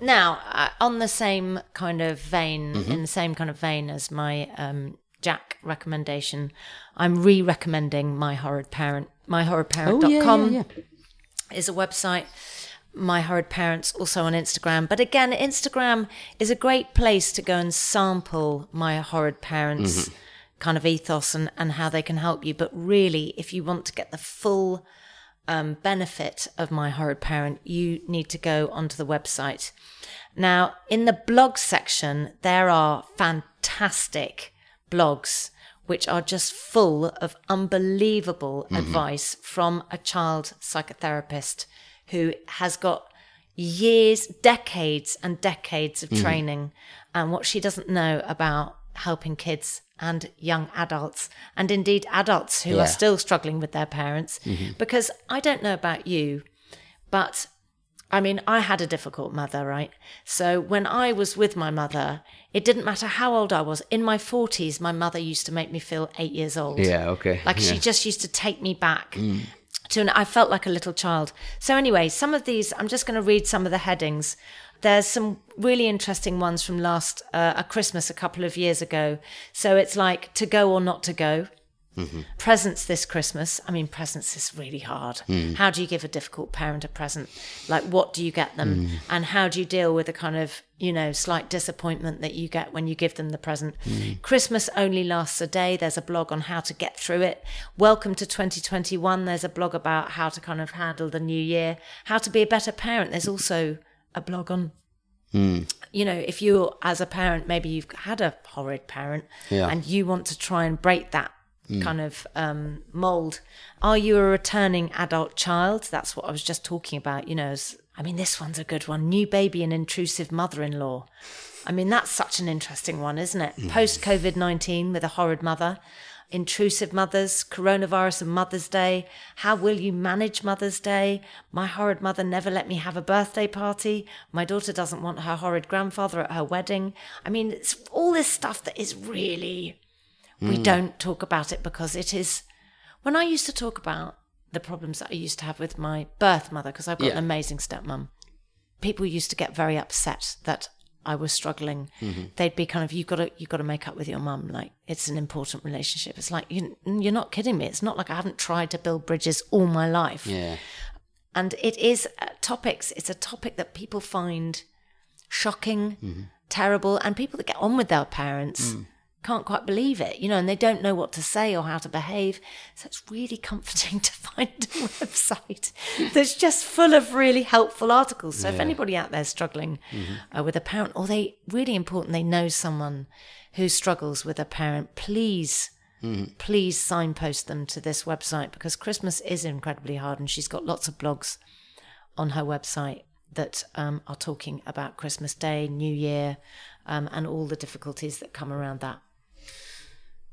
[SPEAKER 2] Now, uh, on the same kind of vein, in the same kind of vein as my um, JAAQ recommendation, I'm re-recommending My Horrid Parent. MyHorridParent.com
[SPEAKER 1] Oh, yeah,
[SPEAKER 2] is a website. My Horrid Parents also on Instagram. But again, Instagram is a great place to go and sample My Horrid Parents kind of ethos and, and how they can help you. But really, if you want to get the full um, benefit of My Horrid Parent, you need to go onto the website. Now, in the blog section, there are fantastic blogs which are just full of unbelievable advice from a child psychotherapist who has got years, decades, and decades of training. And what she doesn't know about helping kids and young adults, and indeed adults who
[SPEAKER 1] Yeah.
[SPEAKER 2] are still struggling with their parents. Mm-hmm. Because I don't know about you, but I mean, I had a difficult mother, right? So when I was with my mother, it didn't matter how old I was. In my 40s, my mother used to make me feel eight years old.
[SPEAKER 1] Yeah, okay.
[SPEAKER 2] Like she just used to take me back mm. to an, I felt like a little child. So anyway, some of these, I'm just going to read some of the headings. There's some really interesting ones from last uh, a Christmas a couple of years ago. So it's like to go or not to go. Mm-hmm. Presents this Christmas. I mean, presents is really hard. Mm. How do you give a difficult parent a present? Like, what do you get them? Mm. And how do you deal with the kind of, you know, slight disappointment that you get when you give them the present? Mm. Christmas only lasts a day. There's a blog on how to get through it. Welcome to 2021. There's a blog about how to kind of handle the new year, how to be a better parent. There's also a blog on hmm. you know, if you as a parent, maybe you've had a horrid parent
[SPEAKER 1] Yeah.
[SPEAKER 2] and you want to try and break that hmm. kind of um, mold, are you a returning adult child? That's what I was just talking about. You know, as, I mean, this one's a good one. New baby and intrusive mother in law. I mean, that's such an interesting one, isn't it? Hmm. Post COVID 19 with a horrid mother. Intrusive mothers, coronavirus and Mother's Day. How will you manage Mother's Day? My horrid mother never let me have a birthday party. My daughter doesn't want her horrid grandfather at her wedding. I mean, it's all this stuff that is really, we hmm. don't talk about it because it is. When I used to talk about the problems that I used to have with my birth mother, because I've got
[SPEAKER 1] Yeah.
[SPEAKER 2] an amazing stepmom, people used to get very upset that I was struggling. Mm-hmm. They'd be kind of, "You've got to, you've got to make up with your mum. Like it's an important relationship." It's like you, you're not kidding me. It's not like I haven't tried to build bridges all my life.
[SPEAKER 1] Yeah.
[SPEAKER 2] And it is uh, topics. It's a topic that people find shocking, mm-hmm. terrible, and people that get on with their parents mm. Can't quite believe it, you know, and they don't know what to say or how to behave. So it's really comforting to find a website that's just full of really helpful articles. So if anybody out there is struggling uh, with a parent, or they really important, they know someone who struggles with a parent, please. Please signpost them to this website because Christmas is incredibly hard, and she's got lots of blogs on her website that um, are talking about Christmas Day, New Year, um, and all the difficulties that come around that.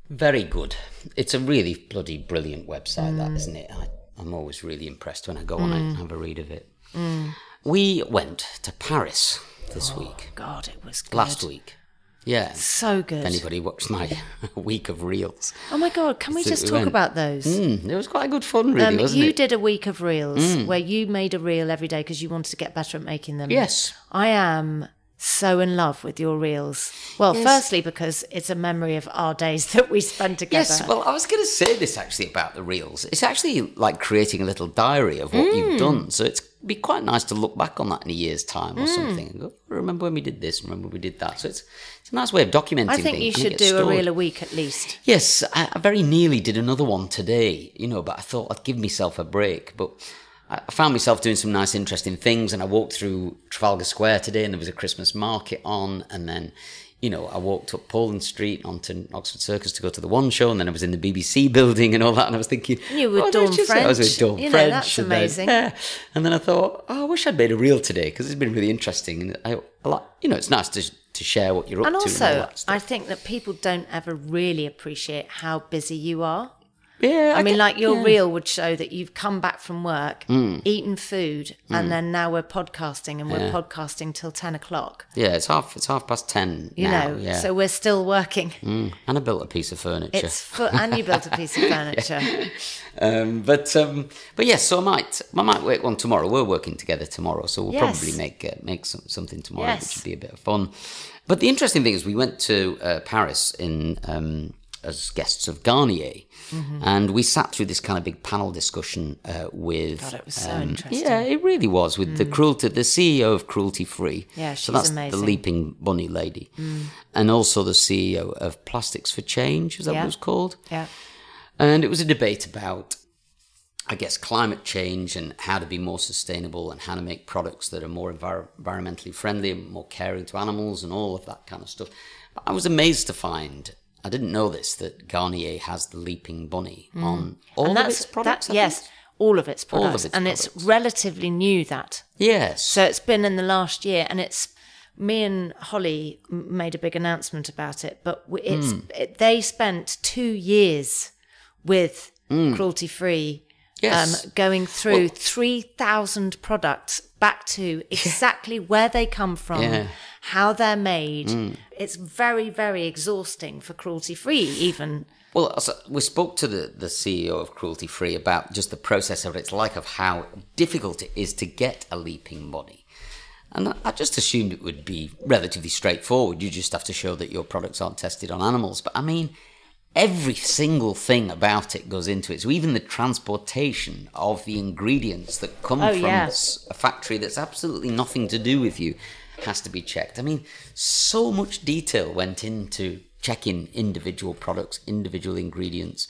[SPEAKER 1] Very good. It's a really bloody brilliant website, that
[SPEAKER 2] Mm.
[SPEAKER 1] isn't it? I, I'm always really impressed when I go on it and have a read of it. We went to Paris this week,
[SPEAKER 2] God, it was good.
[SPEAKER 1] last week. Yeah.
[SPEAKER 2] So good.
[SPEAKER 1] If anybody watched my week of reels,
[SPEAKER 2] Oh my God, can we
[SPEAKER 1] So
[SPEAKER 2] just
[SPEAKER 1] we
[SPEAKER 2] talk
[SPEAKER 1] went-
[SPEAKER 2] about those?
[SPEAKER 1] mm, it was quite a good fun, really,
[SPEAKER 2] Um,
[SPEAKER 1] wasn't
[SPEAKER 2] you
[SPEAKER 1] it? Mm.
[SPEAKER 2] did a week of reels where you made a reel every day because you wanted to get better at making them.
[SPEAKER 1] Yes.
[SPEAKER 2] I am so in love with your reels? Well,
[SPEAKER 1] Yes.
[SPEAKER 2] firstly, because it's a memory of our days that we spent together.
[SPEAKER 1] Yes, well, I was going to say this actually about the reels. It's actually like creating a little diary of what
[SPEAKER 2] Mm.
[SPEAKER 1] you've done. So it's be quite nice to look back on that in a year's time
[SPEAKER 2] Mm.
[SPEAKER 1] or something and go, remember when we did this, remember we did that. So it's, it's a nice way of documenting things.
[SPEAKER 2] I think
[SPEAKER 1] things
[SPEAKER 2] you should do a reel a week at least.
[SPEAKER 1] Yes, I, I very nearly did another one today, you know, but I thought I'd give myself a break. But I found myself doing some nice, interesting things, and I walked through Trafalgar Square today, and there was a Christmas market on, and then. You know, I walked up Poland Street onto Oxford Circus to go to the one show, and then I was in the BBC building and all that, and I was thinking,
[SPEAKER 2] You were
[SPEAKER 1] oh,
[SPEAKER 2] Dawn
[SPEAKER 1] just it. I was with
[SPEAKER 2] French.
[SPEAKER 1] Dawn
[SPEAKER 2] You know,
[SPEAKER 1] French,
[SPEAKER 2] that's
[SPEAKER 1] and then-
[SPEAKER 2] amazing.
[SPEAKER 1] yeah. And then I thought, oh, I wish I'd made a reel today because it's been really interesting, and I, I like, you know, it's nice to to share what you're up
[SPEAKER 2] And
[SPEAKER 1] to.
[SPEAKER 2] also,
[SPEAKER 1] that stuff.
[SPEAKER 2] I think that people don't ever really appreciate how busy you are.
[SPEAKER 1] Yeah,
[SPEAKER 2] I, mean,
[SPEAKER 1] get-
[SPEAKER 2] like your
[SPEAKER 1] yeah.
[SPEAKER 2] reel would show that you've come back from work,
[SPEAKER 1] Mm.
[SPEAKER 2] eaten food, and then now we're podcasting, and we're podcasting till ten o'clock.
[SPEAKER 1] Yeah, it's half it's half past ten
[SPEAKER 2] You
[SPEAKER 1] now.
[SPEAKER 2] know,
[SPEAKER 1] yeah.
[SPEAKER 2] so we're still working.
[SPEAKER 1] Mm. And I built a piece of furniture.
[SPEAKER 2] It's foot, and you built a piece of furniture.
[SPEAKER 1] Um, but um, but yes, so I might I might work one tomorrow. We're working together tomorrow, so we'll
[SPEAKER 2] Yes.
[SPEAKER 1] probably make uh, make some, something tomorrow,
[SPEAKER 2] Yes.
[SPEAKER 1] which would be a bit of fun. But the interesting thing is, we went to uh, Paris in um, as guests of Garnier,
[SPEAKER 2] Mm-hmm.
[SPEAKER 1] and we sat through this kind of big panel discussion uh, with.
[SPEAKER 2] God, it was so
[SPEAKER 1] um,
[SPEAKER 2] interesting.
[SPEAKER 1] Yeah, it really was with the cruelty, the CEO of Cruelty Free.
[SPEAKER 2] Yeah,
[SPEAKER 1] so
[SPEAKER 2] she's
[SPEAKER 1] that's
[SPEAKER 2] amazing.
[SPEAKER 1] the Leaping Bunny lady, and also the CEO of Plastics for Change. Is that
[SPEAKER 2] Yeah.
[SPEAKER 1] what it was called?
[SPEAKER 2] Yeah.
[SPEAKER 1] And it was a debate about, I guess, climate change and how to be more sustainable and how to make products that are more envir- environmentally friendly and more caring to animals and all of that kind of stuff. But I was amazed to find, I didn't know this, that Garnier has the Leaping Bunny on all
[SPEAKER 2] Mm. and
[SPEAKER 1] of
[SPEAKER 2] that's
[SPEAKER 1] its products.
[SPEAKER 2] that, yes, all of its
[SPEAKER 1] All of
[SPEAKER 2] products,
[SPEAKER 1] its
[SPEAKER 2] and
[SPEAKER 1] products.
[SPEAKER 2] it's relatively new that.
[SPEAKER 1] Yes.
[SPEAKER 2] So it's been in the last year, and it's me and Holly made a big announcement about it. But it's
[SPEAKER 1] Hmm.
[SPEAKER 2] it, they spent two years with cruelty free.
[SPEAKER 1] Yes.
[SPEAKER 2] Um, going through
[SPEAKER 1] Well-
[SPEAKER 2] 3,000 products back to exactly where they come from,
[SPEAKER 1] Yeah.
[SPEAKER 2] How they're made. Mm. It's very, very exhausting for cruelty free, even.
[SPEAKER 1] Well, so we spoke to the, the CEO of Cruelty Free about just the process of it. It's like of how difficult it is to get a leaping bunny. And I just assumed it would be relatively straightforward. You just have to show that your products aren't tested on animals. But I mean, every single thing about it goes into it. So even the transportation of the ingredients that come
[SPEAKER 2] Oh,
[SPEAKER 1] from
[SPEAKER 2] yeah.
[SPEAKER 1] a factory that's absolutely nothing to do with you has to be checked. I mean, so much detail went into checking individual products, individual ingredients.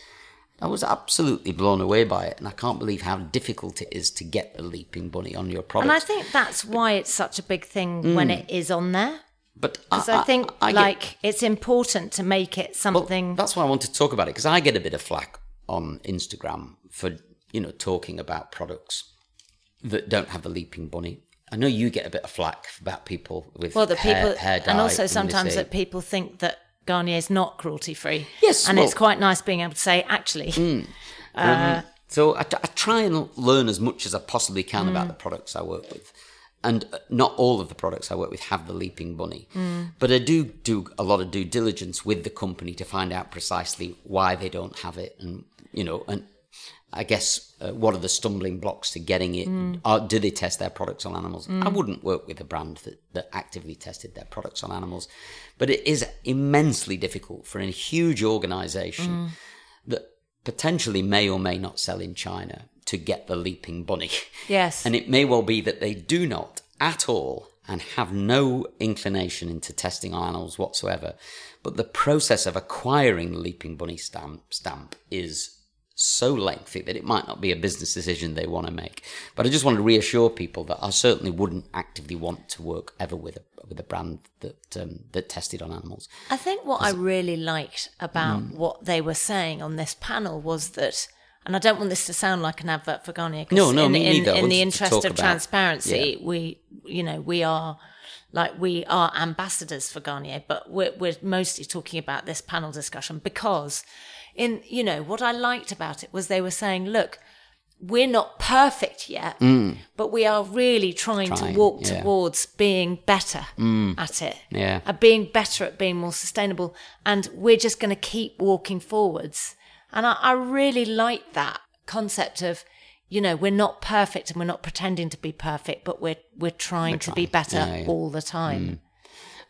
[SPEAKER 1] I was absolutely blown away by it, and I can't believe how difficult it is to get the leaping bunny on your product.
[SPEAKER 2] And I think that's why it's such a big thing when mm. it is on there.
[SPEAKER 1] But
[SPEAKER 2] Because I, think
[SPEAKER 1] Mm. I get-
[SPEAKER 2] like it's important to make it
[SPEAKER 1] Well,
[SPEAKER 2] something.
[SPEAKER 1] that's why I want to talk about it because I get a bit of flack on Instagram for you know talking about products that don't have the leaping bunny. I know you get a bit of flack about people with
[SPEAKER 2] well, the
[SPEAKER 1] hair,
[SPEAKER 2] people,
[SPEAKER 1] hair dye
[SPEAKER 2] and also sometimes
[SPEAKER 1] say-
[SPEAKER 2] that people think that Garnier is not cruelty free.
[SPEAKER 1] Yes,
[SPEAKER 2] and
[SPEAKER 1] well-
[SPEAKER 2] it's quite nice being able to say actually.
[SPEAKER 1] So I try and learn as much as I possibly can
[SPEAKER 2] Mm.
[SPEAKER 1] about the products I work with. And uh, not all of the products I work with have the leaping bunny.
[SPEAKER 2] Mm.
[SPEAKER 1] But I do do a lot of due diligence with the company to find out precisely why they don't have it and, you know, and I guess uh, what are the stumbling blocks to getting it?
[SPEAKER 2] Mm.
[SPEAKER 1] Or do they test their products on animals? I wouldn't work with a brand that, that actively tested their products on animals. But it is immensely difficult for a huge organization
[SPEAKER 2] Mm.
[SPEAKER 1] that potentially may or may not sell in China to get the leaping bunny.
[SPEAKER 2] Yes.
[SPEAKER 1] And it may well be that they do not at all and have no inclination into testing on animals whatsoever. But the process of acquiring the leaping bunny stamp, stamp is so lengthy that it might not be a business decision they want to make. But I just want to reassure people that I certainly wouldn't actively want to work ever with a with a brand that um, that tested on animals.
[SPEAKER 2] I think what I really liked about
[SPEAKER 1] Mm.
[SPEAKER 2] what they were saying on this panel was that, and I don't want this to sound like an advert for Garnier.
[SPEAKER 1] No, no,
[SPEAKER 2] in,
[SPEAKER 1] me
[SPEAKER 2] in,
[SPEAKER 1] neither.
[SPEAKER 2] In the interest of transparency, we, you know, we are like we are ambassadors for Garnier, but we're we're mostly talking about this panel discussion because, in you know, what I liked about it was they were saying, look. We're not perfect yet, but we are really trying,
[SPEAKER 1] Mm. Trying,
[SPEAKER 2] to walk
[SPEAKER 1] yeah.
[SPEAKER 2] towards being better at it
[SPEAKER 1] Yeah.
[SPEAKER 2] at being better at being more sustainable and we're just going to keep walking forwards and I, I really like that concept of you know we're not perfect and we're not pretending to be perfect but we're we're trying, to be better
[SPEAKER 1] Yeah, yeah.
[SPEAKER 2] all the time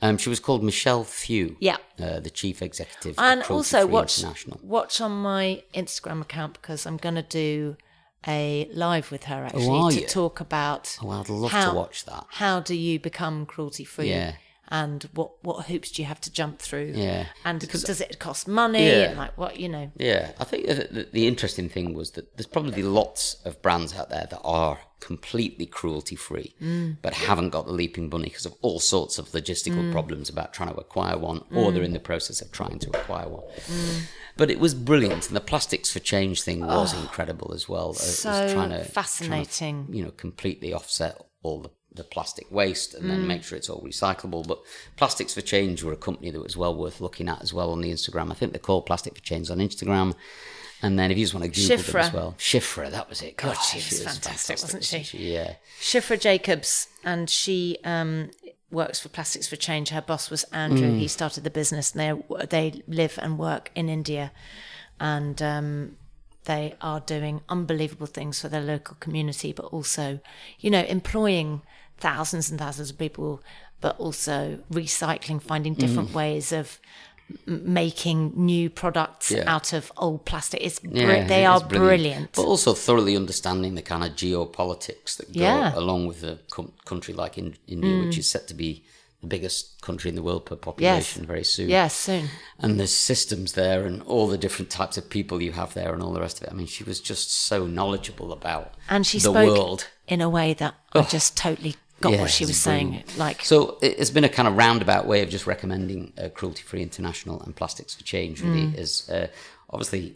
[SPEAKER 1] Um, she was called Michelle Thew.
[SPEAKER 2] Yeah.
[SPEAKER 1] Uh, the chief executive.
[SPEAKER 2] and also watch
[SPEAKER 1] International.
[SPEAKER 2] watch on my Instagram account because I'm going to do a live with her actually
[SPEAKER 1] Oh,
[SPEAKER 2] to
[SPEAKER 1] you?
[SPEAKER 2] talk about.
[SPEAKER 1] Oh, I'd love to watch that.
[SPEAKER 2] How do you become cruelty free?
[SPEAKER 1] Yeah.
[SPEAKER 2] And what what hoops do you have to jump through?
[SPEAKER 1] Yeah.
[SPEAKER 2] And because does it cost money?
[SPEAKER 1] Yeah.
[SPEAKER 2] And like what you know?
[SPEAKER 1] Yeah, I think the, the, interesting thing was that there's probably lots of brands out there that are completely cruelty free,
[SPEAKER 2] Mm.
[SPEAKER 1] but haven't got the leaping bunny because of all sorts of logistical
[SPEAKER 2] Mm.
[SPEAKER 1] problems about trying to acquire one, or they're in the process of trying to acquire one.
[SPEAKER 2] Mm.
[SPEAKER 1] But it was brilliant, and the plastics for change thing was incredible as well. It was
[SPEAKER 2] Oh, so
[SPEAKER 1] trying to,
[SPEAKER 2] fascinating.
[SPEAKER 1] Trying to, you know, completely offset all the, the plastic waste and
[SPEAKER 2] Mm.
[SPEAKER 1] then make sure it's all recyclable. But Plastics for Change were a company that was well worth looking at as well on the Instagram. I think they're called Plastic for Change on Instagram. And then if you just want to Google them as well, Shifra, that was it. God,
[SPEAKER 2] she was fantastic, wasn't she?
[SPEAKER 1] Yeah.
[SPEAKER 2] Shifra Jacobs, and she um, works for Plastics for Change. Her boss was Andrew.
[SPEAKER 1] Mm.
[SPEAKER 2] He started the business, and they they live and work in India, and um, they are doing unbelievable things for their local community, but also, you know, employing thousands and thousands of people, but also recycling, finding different
[SPEAKER 1] Mm.
[SPEAKER 2] ways of making new products
[SPEAKER 1] Yeah.
[SPEAKER 2] out of old plastic. It's br-
[SPEAKER 1] Yeah,
[SPEAKER 2] they
[SPEAKER 1] it
[SPEAKER 2] are
[SPEAKER 1] is
[SPEAKER 2] brilliant.
[SPEAKER 1] But also thoroughly understanding the kind of geopolitics that go
[SPEAKER 2] Yeah.
[SPEAKER 1] along with a com- country like in- India,
[SPEAKER 2] Mm.
[SPEAKER 1] which is set to be the biggest country in the world per population very soon.
[SPEAKER 2] Yes, soon.
[SPEAKER 1] And there's systems there and all the different types of people you have there and all the rest of it. I mean, she was just so knowledgeable about
[SPEAKER 2] and she
[SPEAKER 1] the
[SPEAKER 2] spoke
[SPEAKER 1] world.
[SPEAKER 2] in a way that I just totally got
[SPEAKER 1] Yeah,
[SPEAKER 2] what she was saying. Like,
[SPEAKER 1] So it- it's been a kind of roundabout way of just recommending uh, Cruelty Free International and Plastics for Change. Really,
[SPEAKER 2] Mm.
[SPEAKER 1] is uh, obviously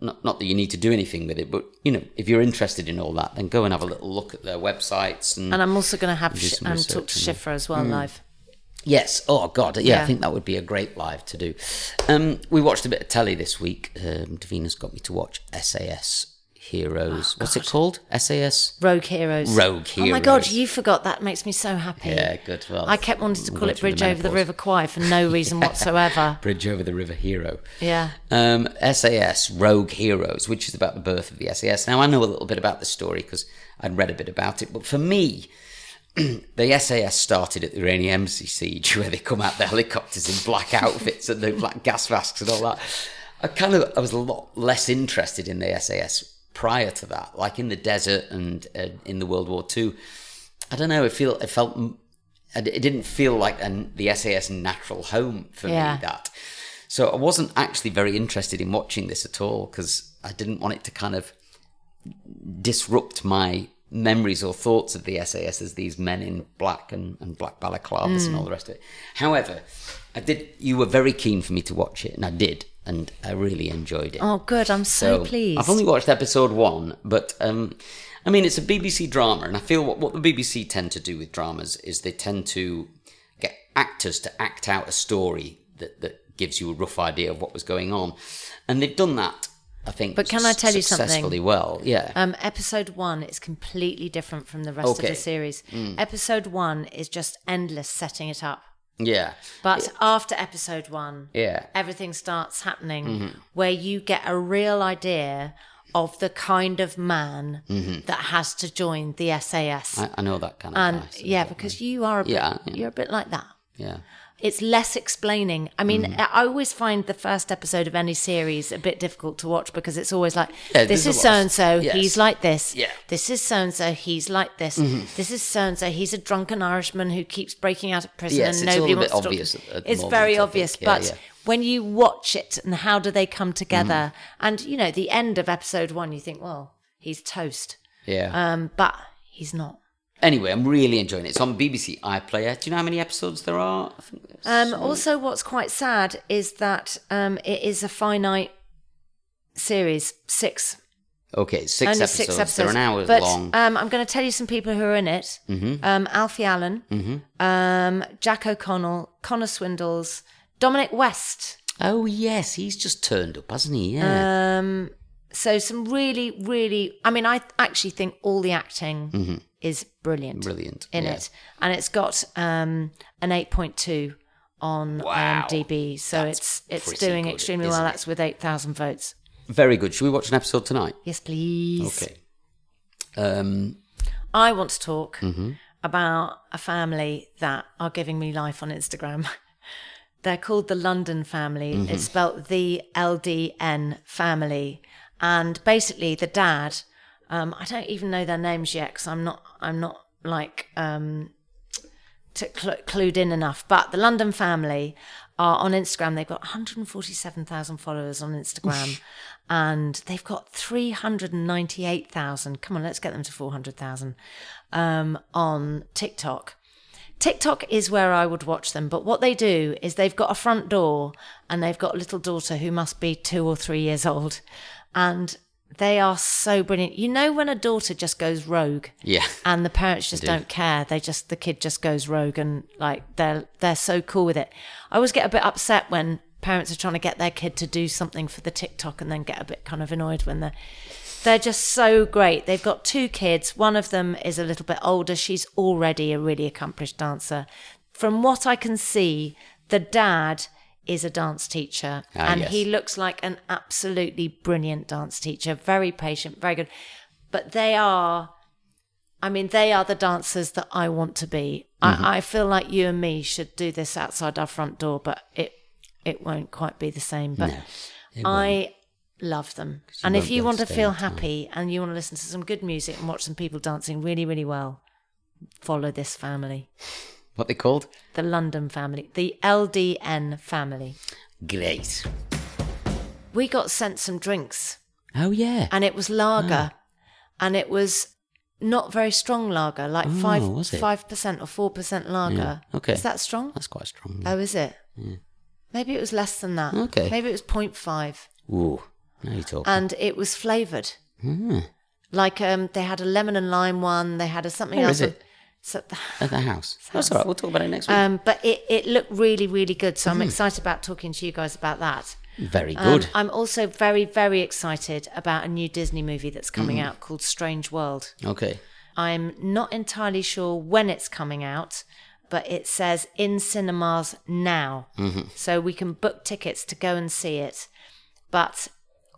[SPEAKER 1] not not that you need to do anything with it, but you know, if you're interested in all that, then go and have a little look at their websites and.
[SPEAKER 2] and I'm also going to have sh- um, talk to Shifra as well
[SPEAKER 1] Mm.
[SPEAKER 2] live.
[SPEAKER 1] Yes. Oh God. Yeah,
[SPEAKER 2] Yeah.
[SPEAKER 1] I think that would be a great live to do. Um, we watched a bit of telly this week. Um, Davina's got me to watch SAS Heroes. What's it called? SAS.
[SPEAKER 2] Rogue Heroes.
[SPEAKER 1] Rogue Heroes.
[SPEAKER 2] Oh my God, you forgot. That makes me so happy.
[SPEAKER 1] Yeah, good. Well,
[SPEAKER 2] I kept wanting to call it Bridge Over the. River Kwai for no reason whatsoever.
[SPEAKER 1] Bridge over the River Hero.
[SPEAKER 2] Yeah.
[SPEAKER 1] Um, SAS Rogue Heroes, which is about the birth of the SAS. Now I know a little bit about the story because I'd read a bit about it, but for me, the SAS started at the Iranian embassy siege, where they come out the helicopters in black outfits and the black gas masks and all that. I kind of I was a lot less interested in the SAS prior to that, like in the desert and uh, in the World War Two. I don't know. It feel it felt it didn't feel like an, the SAS natural home for
[SPEAKER 2] Yeah.
[SPEAKER 1] me. That so I wasn't actually very interested in watching this at all because I didn't want it to kind of disrupt my memories or thoughts of the SAS as these men in black and, and black balaclavas and all the rest of it. However, I did. You were very keen for me to watch it, and I did, and I really enjoyed it.
[SPEAKER 2] Oh, good. I'm so, pleased.
[SPEAKER 1] I've only watched episode one, but um, I mean, it's a BBC drama, and I feel what, what the BBC tend to do with dramas is they tend to get actors to act out a story that, that gives you a rough idea of what was going on. And they've done that, I think.
[SPEAKER 2] But can I tell you something?
[SPEAKER 1] Successfully well, yeah.
[SPEAKER 2] Um, episode one is completely different from the rest of the series.
[SPEAKER 1] Mm.
[SPEAKER 2] Episode one is just endless setting it up.
[SPEAKER 1] Yeah.
[SPEAKER 2] But after episode one,
[SPEAKER 1] Yeah.
[SPEAKER 2] everything starts happening
[SPEAKER 1] Mhm.
[SPEAKER 2] where you get a real idea of the kind of man
[SPEAKER 1] Mhm.
[SPEAKER 2] that has to join the SAS.
[SPEAKER 1] I, I know that kind of
[SPEAKER 2] and
[SPEAKER 1] guy, so-
[SPEAKER 2] yeah, because you are a bit,
[SPEAKER 1] Yeah, yeah.
[SPEAKER 2] you're a bit like that.
[SPEAKER 1] Yeah.
[SPEAKER 2] It's less explaining. I mean,
[SPEAKER 1] Mm.
[SPEAKER 2] I always find the first episode of any series a bit difficult to watch because it's always like,
[SPEAKER 1] Yeah,
[SPEAKER 2] this is so and so, he's like this.
[SPEAKER 1] Yeah.
[SPEAKER 2] This is so and so, he's like this.
[SPEAKER 1] Mhm.
[SPEAKER 2] This is so and so, he's a drunken Irishman who keeps breaking out of prison
[SPEAKER 1] Yes,
[SPEAKER 2] and nobody
[SPEAKER 1] a bit
[SPEAKER 2] wants to.
[SPEAKER 1] obvious the
[SPEAKER 2] it's
[SPEAKER 1] moment,
[SPEAKER 2] very
[SPEAKER 1] I
[SPEAKER 2] obvious,
[SPEAKER 1] Yeah,
[SPEAKER 2] but
[SPEAKER 1] yeah.
[SPEAKER 2] when you watch it and how do they come together,
[SPEAKER 1] Mm-hmm.
[SPEAKER 2] and you know, the end of episode one, you think, well, he's toast.
[SPEAKER 1] Yeah.
[SPEAKER 2] Um, but he's not.
[SPEAKER 1] Anyway, I'm really enjoying it. It's on BBC iPlayer. Do you know how many episodes there are? I think
[SPEAKER 2] Um, also, what's quite sad is that um, it is a finite series, six.
[SPEAKER 1] Okay, six
[SPEAKER 2] Only
[SPEAKER 1] episodes.
[SPEAKER 2] six episodes.
[SPEAKER 1] They're an hour
[SPEAKER 2] but,
[SPEAKER 1] long.
[SPEAKER 2] Um, I'm going to tell you some people who are in it.
[SPEAKER 1] Mhm.
[SPEAKER 2] Um, Alfie Allen,
[SPEAKER 1] Mhm.
[SPEAKER 2] um, Jack O'Connell, Connor Swindells, Dominic West.
[SPEAKER 1] Oh yes, he's just turned up, hasn't he? Yeah.
[SPEAKER 2] Um, so some really, really. I mean, I actually think all the acting
[SPEAKER 1] Mhm.
[SPEAKER 2] is brilliant.
[SPEAKER 1] Brilliant,
[SPEAKER 2] in
[SPEAKER 1] yeah.
[SPEAKER 2] it, and it's got um, an 8.2 on
[SPEAKER 1] Wow.
[SPEAKER 2] IMDb. So
[SPEAKER 1] That's
[SPEAKER 2] it's it's doing
[SPEAKER 1] good,
[SPEAKER 2] extremely well.
[SPEAKER 1] it?
[SPEAKER 2] That's with 8,000 votes.
[SPEAKER 1] Very good. Should we watch an episode tonight?
[SPEAKER 2] Yes, please.
[SPEAKER 1] Okay. Um,
[SPEAKER 2] I want to talk
[SPEAKER 1] mhm.
[SPEAKER 2] about a family that are giving me life on Instagram. They're called the London family. It's spelt the LDN family. And basically, the dad, um, I don't even know their names yet because I'm not, I'm not like um, to cl- clued in enough. But the London family are on Instagram. They've got 147,000 followers on Instagram, and they've got 398,000. Come on, let's get them to 400,000 um, on TikTok. TikTok is where I would watch them, but what they do is they've got a front door and they've got a little daughter who must be two or three years old, and they are so brilliant. You know when a daughter just goes rogue,
[SPEAKER 1] Yeah.
[SPEAKER 2] and the parents just
[SPEAKER 1] do.
[SPEAKER 2] don't care. They just the kid just goes rogue and like they're they're so cool with it. I always get a bit upset when parents are trying to get their kid to do something for the TikTok and then get a bit kind of annoyed when they're they're just so great. They've got two kids. One of them is a little bit older. She's already a really accomplished dancer. From what I can see, the dad is a dance teacher
[SPEAKER 1] Ah,
[SPEAKER 2] and
[SPEAKER 1] yes.
[SPEAKER 2] he looks like an absolutely brilliant dance teacher, very patient, very good. But they are I mean, they are the dancers that I want to be.
[SPEAKER 1] Mm-hmm.
[SPEAKER 2] I, I feel like you and me should do this outside our front door, but it it won't quite be the same. But I love them. And if you want to
[SPEAKER 1] able to stay
[SPEAKER 2] feel
[SPEAKER 1] in time.
[SPEAKER 2] happy and you want to listen to some good music and watch some people dancing really, really well, follow this family.
[SPEAKER 1] What they called?
[SPEAKER 2] The London family, the LDN family.
[SPEAKER 1] Great.
[SPEAKER 2] We got sent some drinks
[SPEAKER 1] Oh yeah.
[SPEAKER 2] and it was lager, and it was not very strong lager, like five
[SPEAKER 1] Oh, was
[SPEAKER 2] five percent or four percent lager.
[SPEAKER 1] Yeah, okay.
[SPEAKER 2] is that strong?
[SPEAKER 1] That's quite strong.
[SPEAKER 2] Oh, is it? Yeah. Maybe it was less than that.
[SPEAKER 1] Okay.
[SPEAKER 2] Maybe it was 0.5,
[SPEAKER 1] Ooh. Now you're talking.
[SPEAKER 2] and it was flavoured.
[SPEAKER 1] Hmm.
[SPEAKER 2] Like um, they had a lemon and lime one. They had a something
[SPEAKER 1] Where
[SPEAKER 2] else.
[SPEAKER 1] is it?
[SPEAKER 2] With- So,
[SPEAKER 1] At the house. That's all right. We'll talk about it next week.
[SPEAKER 2] um, but it, it looked really, really good. So. I'm excited about talking to you guys about that.
[SPEAKER 1] Very
[SPEAKER 2] Um,
[SPEAKER 1] good.
[SPEAKER 2] I'm also very, very excited about a new Disney movie that's coming
[SPEAKER 1] Hmm.
[SPEAKER 2] out called Strange World.
[SPEAKER 1] okay.
[SPEAKER 2] I'm not entirely sure when it's coming out, but it says in cinemas now. So we can book tickets to go and see it. But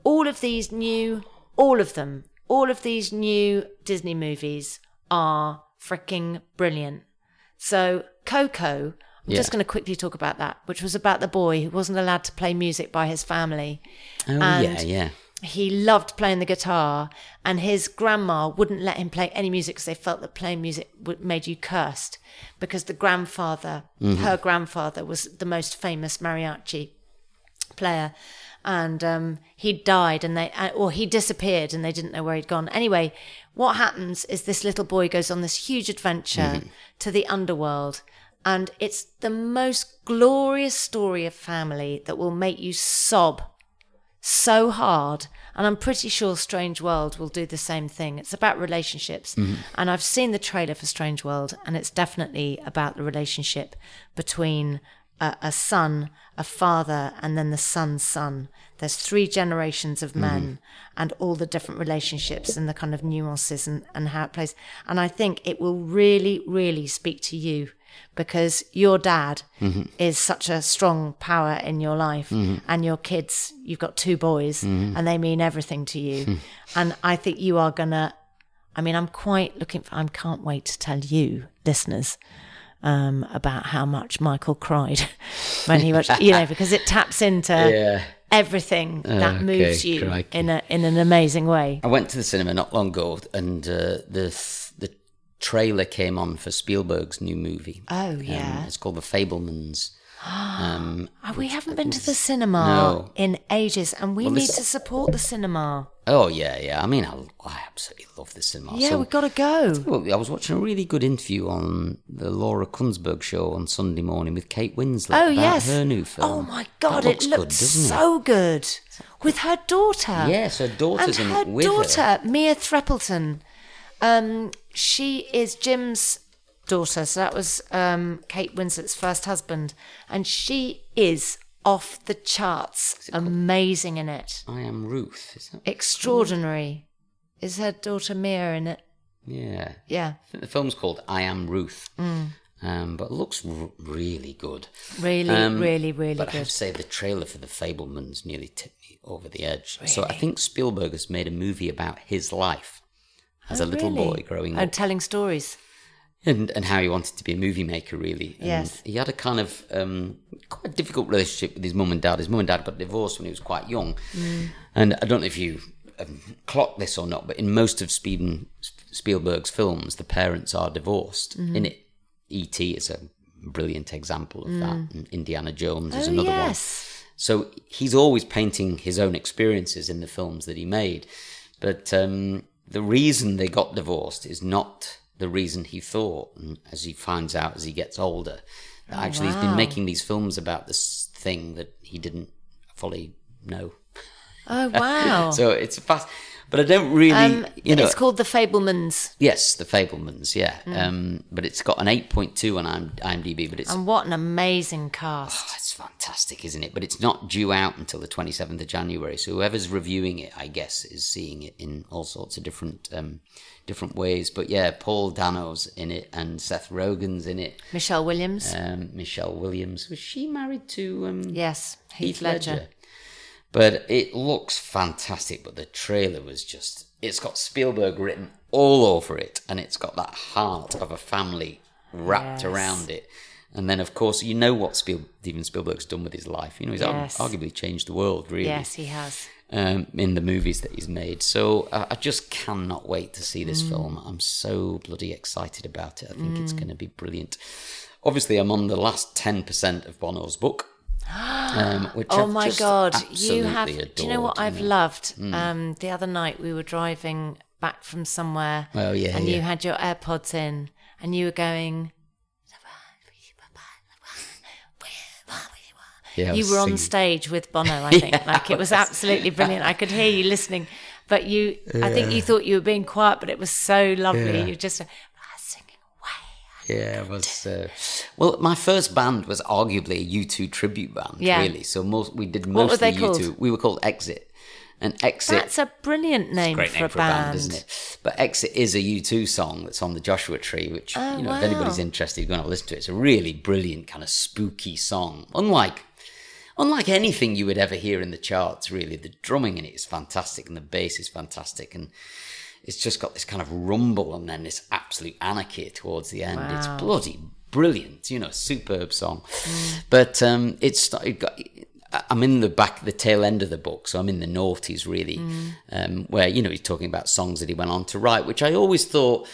[SPEAKER 2] all of these new, all of them, all of these new Disney movies are freaking brilliant. So Coco, I'm just going to quickly talk about that, which was about the boy who wasn't allowed to play music by his family
[SPEAKER 1] Oh
[SPEAKER 2] and-
[SPEAKER 1] yeah, yeah.
[SPEAKER 2] he loved playing the guitar and his grandma wouldn't let him play any music because they felt that playing music would, made you cursed because the grandfather mm-hmm. her grandfather was the most famous mariachi player and um, he died and they uh, or he disappeared and they didn't know where he'd gone. Anyway what happens is this little boy goes on this huge adventure to the underworld and it's the most glorious story of family that will make you sob so hard. And i'm pretty sure strange world will do the same thing. It's about relationships. And i've seen the trailer for strange world and it's definitely about the relationship between a, a son a father and then the son's son. There's three generations of mm-hmm. men and all the different relationships and the kind of nuances and, and how it plays. And i think it will really really speak to you because your dad mm-hmm. is such a strong power in your life mm-hmm. and your kids you've got two boys and they mean everything to you. Hmm. And i think you are gonna i mean i'm quite looking for i can't wait to tell you listeners um, about how much michael cried when he watched you know because it taps into
[SPEAKER 1] Yeah.
[SPEAKER 2] everything that
[SPEAKER 1] Okay,
[SPEAKER 2] moves you
[SPEAKER 1] crikey.
[SPEAKER 2] in a in an amazing way
[SPEAKER 1] I went to the cinema not long ago, and uh, the the trailer came on for Spielberg's new movie.
[SPEAKER 2] Oh,
[SPEAKER 1] Um,
[SPEAKER 2] yeah.
[SPEAKER 1] it's called The Fabelmans. Um,
[SPEAKER 2] Oh, we haven't been to the cinema
[SPEAKER 1] No.
[SPEAKER 2] in ages and we
[SPEAKER 1] Well,
[SPEAKER 2] need
[SPEAKER 1] this-
[SPEAKER 2] to support the cinema
[SPEAKER 1] oh yeah, yeah. I mean, I, I absolutely love the cinema.
[SPEAKER 2] yeah
[SPEAKER 1] So-
[SPEAKER 2] we've got to go
[SPEAKER 1] Well, I was watching a really good interview on the Laura Kuenssberg show on Sunday morning with Kate Winslet
[SPEAKER 2] Oh
[SPEAKER 1] about
[SPEAKER 2] yes.
[SPEAKER 1] her new film.
[SPEAKER 2] Oh my god,
[SPEAKER 1] That
[SPEAKER 2] it
[SPEAKER 1] looks
[SPEAKER 2] looked
[SPEAKER 1] good, doesn't
[SPEAKER 2] so good with her daughter.
[SPEAKER 1] Yes, her daughter's
[SPEAKER 2] and
[SPEAKER 1] in
[SPEAKER 2] her
[SPEAKER 1] it with her.
[SPEAKER 2] daughter, Mia Threapleton. Um, she is Jim's daughter, so that was um, Kate Winslet's first husband, and she is off the charts, amazing in it,
[SPEAKER 1] I am Ruth. Is that?
[SPEAKER 2] extraordinary. Is her daughter Mia in it?
[SPEAKER 1] Yeah.
[SPEAKER 2] Yeah,
[SPEAKER 1] I think the film's called I Am Ruth.
[SPEAKER 2] Mm.
[SPEAKER 1] Um, but it looks r- really good.
[SPEAKER 2] really,
[SPEAKER 1] Um,
[SPEAKER 2] really, really
[SPEAKER 1] but I have to say, the trailer for The Fabelmans nearly tipped me over the edge. So I think Spielberg has made a movie about his life as a little
[SPEAKER 2] Oh, Really?
[SPEAKER 1] boy growing
[SPEAKER 2] and
[SPEAKER 1] up.
[SPEAKER 2] And telling stories.
[SPEAKER 1] And and how he wanted to be a movie maker really. And
[SPEAKER 2] Yes.
[SPEAKER 1] he had a kind of um, quite difficult relationship with his mum and dad. His mum and dad got divorced when he was quite young, and I don't know if you um, clocked this or not, but in most of Spielberg, Spielberg's films, the parents are divorced. In it, E.T. is a brilliant example of that. And Indiana Jones is
[SPEAKER 2] Oh,
[SPEAKER 1] another one.
[SPEAKER 2] yes.
[SPEAKER 1] So he's always painting his own experiences in the films that he made. But um, the reason they got divorced is not the reason he thought. And as he finds out as he gets older, that oh, actually he's been making these films about this thing that he didn't fully know.
[SPEAKER 2] Oh wow.
[SPEAKER 1] So it's fast. But I don't really,
[SPEAKER 2] um,
[SPEAKER 1] you know.
[SPEAKER 2] it's called The Fabelmans,
[SPEAKER 1] Yes, The Fabelmans, yeah.
[SPEAKER 2] Mm.
[SPEAKER 1] Um, but it's got an 8.2 on IMDb, but it's
[SPEAKER 2] and what an amazing cast.
[SPEAKER 1] Oh, it's fantastic, isn't it? But it's not due out until the 27th of January. So whoever's reviewing it, I guess, is seeing it in all sorts of different um, different ways. But yeah, Paul Dano's in it and Seth Rogen's in it.
[SPEAKER 2] Michelle Williams.
[SPEAKER 1] Um, Michelle Williams. Was she married to um,
[SPEAKER 2] yes, Heath, Ledger.
[SPEAKER 1] But it looks fantastic. But the trailer was just. It's got Spielberg written all over it, and it's got that heart of a family wrapped
[SPEAKER 2] Yes.
[SPEAKER 1] around it. And then, of course, you know what Spiel, Steven Spielberg's done with his life. You know, he's
[SPEAKER 2] Yes.
[SPEAKER 1] arguably changed the world, really,
[SPEAKER 2] Yes, he has.
[SPEAKER 1] um, in the movies that he's made. So uh, I just cannot wait to see
[SPEAKER 2] Mm.
[SPEAKER 1] this film. I'm so bloody excited about it. I think it's going to be brilliant. Obviously, I'm on the last 10% of Bono's book. Um, which
[SPEAKER 2] Oh
[SPEAKER 1] I've
[SPEAKER 2] my god, you have.
[SPEAKER 1] Adored,
[SPEAKER 2] do you know what I've
[SPEAKER 1] know.
[SPEAKER 2] loved? Um, the other night we were driving back from somewhere.
[SPEAKER 1] Oh, yeah,
[SPEAKER 2] and you had your AirPods in, and you were going.
[SPEAKER 1] Yeah,
[SPEAKER 2] you were on stage with Bono, I think. like it was absolutely brilliant. I could hear you listening, but you, I think you thought you were being quiet, but it was so lovely.
[SPEAKER 1] Yeah.
[SPEAKER 2] You just "Ah, singing.
[SPEAKER 1] Yeah, it was. Uh, well, my first band was arguably a U2 tribute band,
[SPEAKER 2] Yeah.
[SPEAKER 1] really. So most we did
[SPEAKER 2] What were
[SPEAKER 1] mostly
[SPEAKER 2] they
[SPEAKER 1] U2.
[SPEAKER 2] called?
[SPEAKER 1] We were called Exit. And Exit
[SPEAKER 2] That's a brilliant name,
[SPEAKER 1] great
[SPEAKER 2] for,
[SPEAKER 1] name
[SPEAKER 2] a
[SPEAKER 1] for a
[SPEAKER 2] band.
[SPEAKER 1] band, isn't it? But Exit is a U2 song that's on the Joshua Tree, which
[SPEAKER 2] Oh,
[SPEAKER 1] you know, if anybody's interested, go and have a listen to it. It's a really brilliant kind of spooky song, unlike unlike anything you would ever hear in the charts. Really, the drumming in it is fantastic, and the bass is fantastic, and it's just got this kind of rumble and then this absolute anarchy towards the end. It's bloody brilliant, you know, superb song. But um, it's it got. I'm in the back, the tail end of the book, so I'm in the noughties really, um, where you know he's talking about songs that he went on to write, which I always thought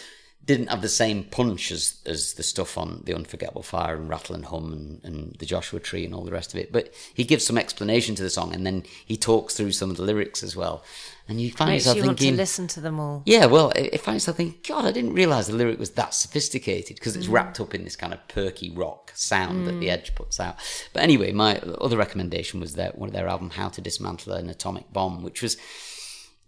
[SPEAKER 1] didn't have the same punch as as the stuff on the Unforgettable Fire and Rattle and Hum and, and the Joshua Tree and all the rest of it. But he gives some explanation to the song, and then he talks through some of the lyrics as well, and you find
[SPEAKER 2] Makes
[SPEAKER 1] yourself
[SPEAKER 2] you want to
[SPEAKER 1] thinking,
[SPEAKER 2] listen to them all.
[SPEAKER 1] yeah, well, I I find myself thinking, God, I didn't realize the lyric was that sophisticated because it's mm. wrapped up in this kind of perky rock sound that the mm. Edge puts out. But anyway, my other recommendation was their one of their album, How to Dismantle an Atomic Bomb, which was,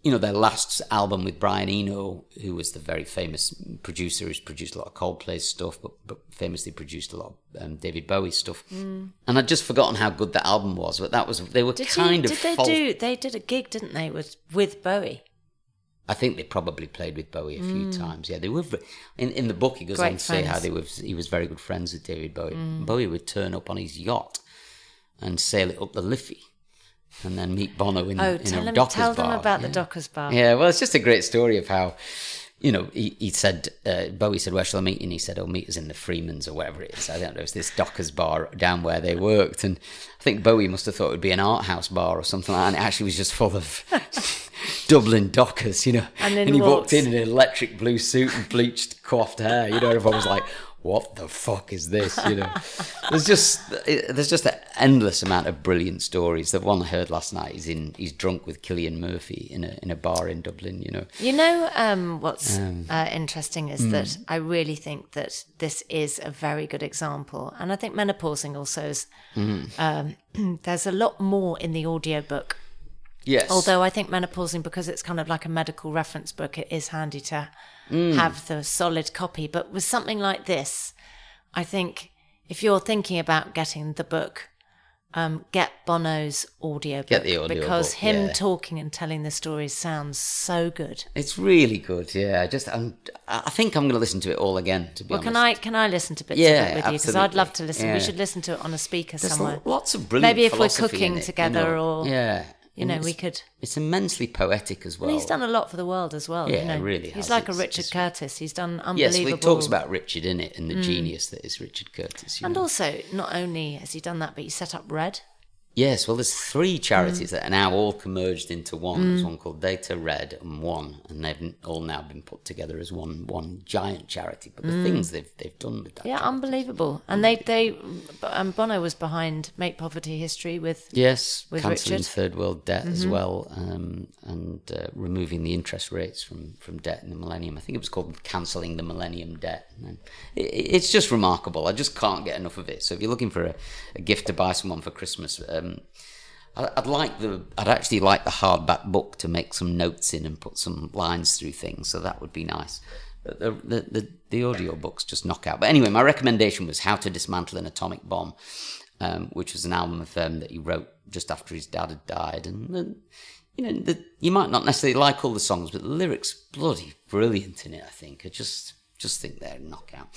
[SPEAKER 1] you know, their last album with Brian Eno, who was the very famous producer who's produced a lot of Coldplay stuff, but, but famously produced a lot of um, David Bowie stuff. And I'd just forgotten how good that album was, but that was they were
[SPEAKER 2] Did
[SPEAKER 1] kind
[SPEAKER 2] you,
[SPEAKER 1] of
[SPEAKER 2] Did they do? They did a gig, didn't they, with with Bowie?
[SPEAKER 1] I think they probably played with Bowie a few times. Yeah, they were. In in the book, he goes
[SPEAKER 2] Mm. Great
[SPEAKER 1] on to say how.
[SPEAKER 2] Mm.
[SPEAKER 1] they were. He was very good friends with David Bowie. Bowie would turn up on his yacht and sail it up the Liffey, and then meet Bono in,
[SPEAKER 2] Oh,
[SPEAKER 1] in
[SPEAKER 2] tell
[SPEAKER 1] a
[SPEAKER 2] them,
[SPEAKER 1] Dockers
[SPEAKER 2] tell them
[SPEAKER 1] bar.
[SPEAKER 2] about
[SPEAKER 1] yeah.
[SPEAKER 2] the Dockers bar.
[SPEAKER 1] Yeah, well, it's just a great story of how, you know, he, he said, uh, Bowie said, Where shall I meet? And he said, Oh, meet us in the Freemans or whatever it is. I don't know, it's this Dockers bar down where they worked. And I think Bowie must have thought it would be an art house bar or something like that. And it actually was just full of Dublin Dockers, you know.
[SPEAKER 2] And then
[SPEAKER 1] he walked in in an electric blue suit and bleached, coiffed hair. You know, everyone was like, what the fuck is this? You know, there's just there's just an endless amount of brilliant stories. The one I heard last night is in he's drunk with Cillian Murphy in a in a bar in Dublin. You know,
[SPEAKER 2] You know um, what's uh, interesting is
[SPEAKER 1] mm.
[SPEAKER 2] that I really think that this is a very good example, and I think menopausing also is.
[SPEAKER 1] Mm-hmm.
[SPEAKER 2] Um, there's a lot more in the audiobook.
[SPEAKER 1] Yes.
[SPEAKER 2] Although I think menopausing, because it's kind of like a medical reference book, it is handy to
[SPEAKER 1] Mm.
[SPEAKER 2] have the solid copy. But with something like this, I think if you're thinking about getting the book, um, get Bono's audiobook
[SPEAKER 1] Get the audiobook,
[SPEAKER 2] because him
[SPEAKER 1] yeah.
[SPEAKER 2] talking and telling the stories sounds so good.
[SPEAKER 1] it's really good. Yeah, I just I'm, I think I'm going to listen to it all again. To be
[SPEAKER 2] Well,
[SPEAKER 1] honest,
[SPEAKER 2] can I can I listen to bits
[SPEAKER 1] Yeah,
[SPEAKER 2] of it with you? Because I'd love to listen.
[SPEAKER 1] Yeah.
[SPEAKER 2] We should listen to it on a speaker
[SPEAKER 1] There's
[SPEAKER 2] somewhere.
[SPEAKER 1] lots of brilliant.
[SPEAKER 2] Maybe if we're cooking
[SPEAKER 1] it, you
[SPEAKER 2] together
[SPEAKER 1] know.
[SPEAKER 2] or
[SPEAKER 1] yeah.
[SPEAKER 2] You know,
[SPEAKER 1] it's-
[SPEAKER 2] we could.
[SPEAKER 1] It's immensely poetic as well.
[SPEAKER 2] And he's done a lot for the world as well.
[SPEAKER 1] Yeah,
[SPEAKER 2] you know.
[SPEAKER 1] really
[SPEAKER 2] He's
[SPEAKER 1] has.
[SPEAKER 2] like a Richard
[SPEAKER 1] it's-
[SPEAKER 2] Curtis. He's done
[SPEAKER 1] Yes,
[SPEAKER 2] unbelievable.
[SPEAKER 1] well, he talks about Richard in it and the mm. genius that is Richard Curtis.
[SPEAKER 2] And
[SPEAKER 1] know.
[SPEAKER 2] also, not only has he done that, but he set up Red.
[SPEAKER 1] Yes, well, there's three charities
[SPEAKER 2] Mm.
[SPEAKER 1] that are now all converged into one. There's one called Data Red and One, and they've all now been put together as one one giant charity. But the things they've they've done with that,
[SPEAKER 2] Mm. Yeah,
[SPEAKER 1] charity-
[SPEAKER 2] unbelievable. And they they um, Bono was behind Make Poverty History with
[SPEAKER 1] yes,
[SPEAKER 2] with
[SPEAKER 1] cancelling
[SPEAKER 2] Richard. Mm-hmm.
[SPEAKER 1] third world debt as well, um, and uh, removing the interest rates from from debt in the millennium. I think it was called cancelling the millennium debt. And it, it's just remarkable. I just can't get enough of it. So if you're looking for a, a gift to buy someone for Christmas. Um, I'd like the. I'd actually like the hardback book to make some notes in and put some lines through things. So that would be nice. But the the the, the audio books just knock out. But anyway, my recommendation was How to Dismantle an Atomic Bomb, um, which was an album of um, that he wrote just after his dad had died. And uh, you know, the, you might not necessarily like all the songs, but the lyrics bloody brilliant in it. I think. are just just think they're a knockout.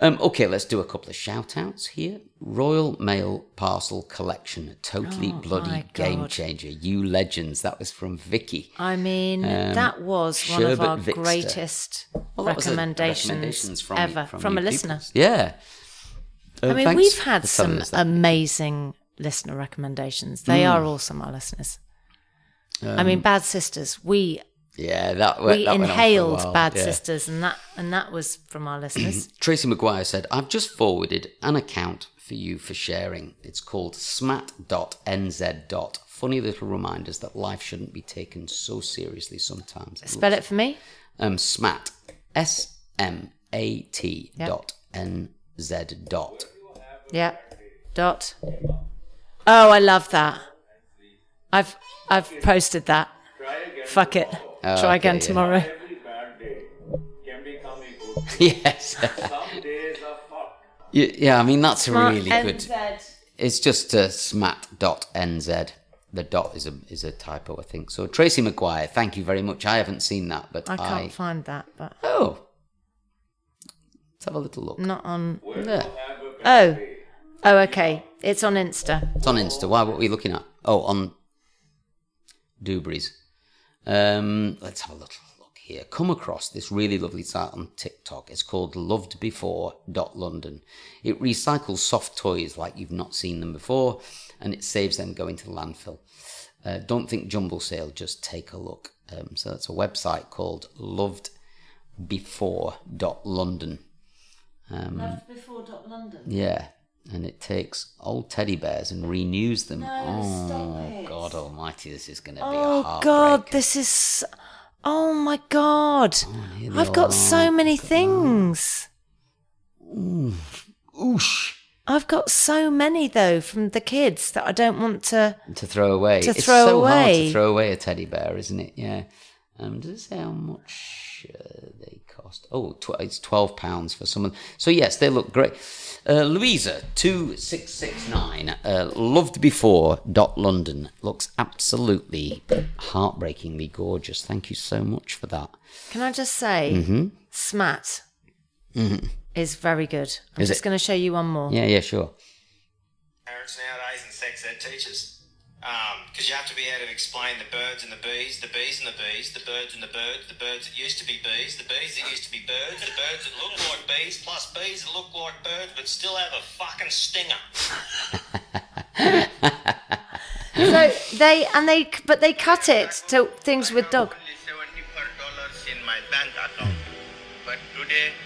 [SPEAKER 1] Um, okay, let's do a couple of shout outs here. Royal Mail Parcel Collection, a totally
[SPEAKER 2] Oh,
[SPEAKER 1] bloody game changer. You legends. That was from Vicky.
[SPEAKER 2] I mean,
[SPEAKER 1] Um,
[SPEAKER 2] that was one of our
[SPEAKER 1] Vixter.
[SPEAKER 2] greatest
[SPEAKER 1] Well, that was a-
[SPEAKER 2] recommendations,
[SPEAKER 1] recommendations from,
[SPEAKER 2] ever
[SPEAKER 1] from,
[SPEAKER 2] from,
[SPEAKER 1] you
[SPEAKER 2] a listener.
[SPEAKER 1] Yeah. Uh,
[SPEAKER 2] I mean, we've had some amazing listener recommendations. They
[SPEAKER 1] Mm.
[SPEAKER 2] are awesome, our listeners. I mean, Bad Sisters. We
[SPEAKER 1] yeah, that,
[SPEAKER 2] we
[SPEAKER 1] that went for a
[SPEAKER 2] inhaled
[SPEAKER 1] while,
[SPEAKER 2] Bad
[SPEAKER 1] yeah.
[SPEAKER 2] Sisters, and that and that was from our listeners.
[SPEAKER 1] Tracy McGuire said, I've just forwarded an account for you for sharing. It's called smat.nz. Funny little reminders that life shouldn't be taken so seriously sometimes.
[SPEAKER 2] Spell it for me.
[SPEAKER 1] Um, smat. S M A T
[SPEAKER 2] Yep.
[SPEAKER 1] dot N Z dot.
[SPEAKER 2] Yeah. Dot. Oh, I love that. I've I've posted that. Fuck it.
[SPEAKER 1] Oh,
[SPEAKER 2] Try again
[SPEAKER 1] yeah.
[SPEAKER 2] tomorrow.
[SPEAKER 3] Every bad day can become a good
[SPEAKER 1] yes.
[SPEAKER 3] Some days are fucked.
[SPEAKER 1] yeah, yeah, I mean, that's
[SPEAKER 2] Smart
[SPEAKER 1] really good. It's just uh, smat.nz. The dot is a is a typo, I think. So Tracy McGuire, thank you very much. I haven't seen that, but
[SPEAKER 2] I
[SPEAKER 1] I,
[SPEAKER 2] can't find that, but
[SPEAKER 1] oh, let's have a little look.
[SPEAKER 2] not on.
[SPEAKER 1] There.
[SPEAKER 2] Oh, oh, okay. It's on Insta.
[SPEAKER 1] It's on Insta. Why? What are we looking at? Oh, on Dubry's. Um, let's have a little look here. Come across this really lovely site on TikTok. It's called lovedbefore.london. It recycles soft toys like you've not seen them before, and it saves them going to the landfill. Uh, don't think jumble sale, just take a look. Um, so that's a website called lovedbefore.london. Um,
[SPEAKER 2] Before London.
[SPEAKER 1] yeah, and it takes old teddy bears and renews them. oh,
[SPEAKER 2] stop it.
[SPEAKER 1] God Almighty, this is going to be a
[SPEAKER 2] Oh. God, this is. Oh my God,
[SPEAKER 1] oh, they
[SPEAKER 2] I've got
[SPEAKER 1] are.
[SPEAKER 2] so many things. Ooh.
[SPEAKER 1] Oosh.
[SPEAKER 2] I've got so many though from the kids that I don't want to.
[SPEAKER 1] To throw away.
[SPEAKER 2] To
[SPEAKER 1] it's
[SPEAKER 2] throw
[SPEAKER 1] so hard
[SPEAKER 2] away.
[SPEAKER 1] to throw away a teddy bear, isn't it? Yeah. Um, does it say how much uh, they cost? Oh, tw- it's twelve pounds for someone. So yes, they look great. Uh, Louisa two six six nine. Uh, loved before. Dot London looks absolutely heartbreakingly gorgeous. Thank you so much for that.
[SPEAKER 2] Can I just say,
[SPEAKER 1] Mm-hmm.
[SPEAKER 2] Smat is very good. I'm
[SPEAKER 1] Is
[SPEAKER 2] just
[SPEAKER 1] it?
[SPEAKER 2] going to show you one more.
[SPEAKER 1] Yeah, yeah, sure.
[SPEAKER 4] parents nowadays and sex ed teachers. Because you have to be able to explain the birds and the bees, the bees and the bees, the birds and the birds, the birds that used to be bees, the bees that used to be birds, the birds that look like bees, plus bees that look like birds but still have a fucking stinger.
[SPEAKER 2] So they and they, but they cut it to things with dog.
[SPEAKER 4] Only seventy-four dollars in my bank account, but today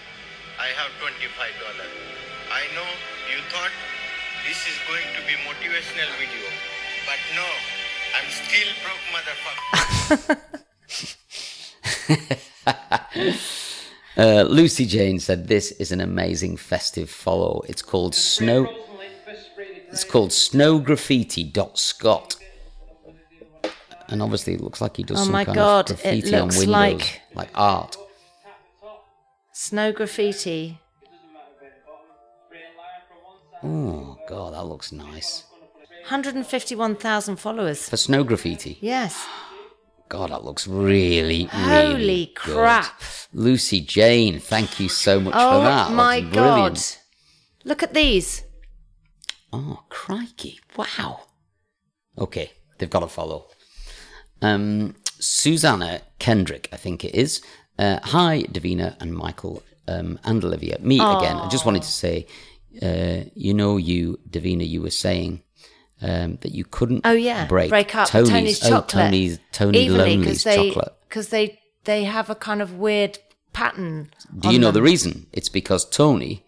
[SPEAKER 4] I have twenty-five dollars. I know you thought this is going to be motivational video, but no, I'm still broke, motherfucker.
[SPEAKER 1] Uh, Lucy Jane said this is an amazing festive follow. It's called Snow. It's called Snow Graffiti dot Scott. And obviously, it looks like he does
[SPEAKER 2] Oh
[SPEAKER 1] some
[SPEAKER 2] my
[SPEAKER 1] kind
[SPEAKER 2] God,
[SPEAKER 1] of
[SPEAKER 2] it
[SPEAKER 1] graffiti on windows,
[SPEAKER 2] like-
[SPEAKER 1] like art.
[SPEAKER 2] Snow graffiti.
[SPEAKER 1] Oh God, that looks nice
[SPEAKER 2] 151,000 followers.
[SPEAKER 1] for snow graffiti.
[SPEAKER 2] Yes.
[SPEAKER 1] God, that looks really, really
[SPEAKER 2] Holy
[SPEAKER 1] good.
[SPEAKER 2] crap.
[SPEAKER 1] Lucy Jane, thank you so much
[SPEAKER 2] Oh
[SPEAKER 1] for that.
[SPEAKER 2] Oh my
[SPEAKER 1] That's
[SPEAKER 2] God.
[SPEAKER 1] brilliant.
[SPEAKER 2] Look at these.
[SPEAKER 1] Oh, crikey. Wow. Okay, they've got to follow. Um, Susanna Kendrick, I think it is. Uh, hi, Davina and Michael um, and Olivia. Me again. I just wanted to say, uh, you know, you, Davina, you were saying um, that you couldn't
[SPEAKER 2] Oh yeah,
[SPEAKER 1] break,
[SPEAKER 2] up
[SPEAKER 1] Tony's,
[SPEAKER 2] Tony's
[SPEAKER 1] oh,
[SPEAKER 2] chocolate.
[SPEAKER 1] Tony's, Tony
[SPEAKER 2] evenly
[SPEAKER 1] Lonely's
[SPEAKER 2] they,
[SPEAKER 1] chocolate.
[SPEAKER 2] because they they have a kind of weird pattern.
[SPEAKER 1] Do you know
[SPEAKER 2] them.
[SPEAKER 1] the reason? It's because Tony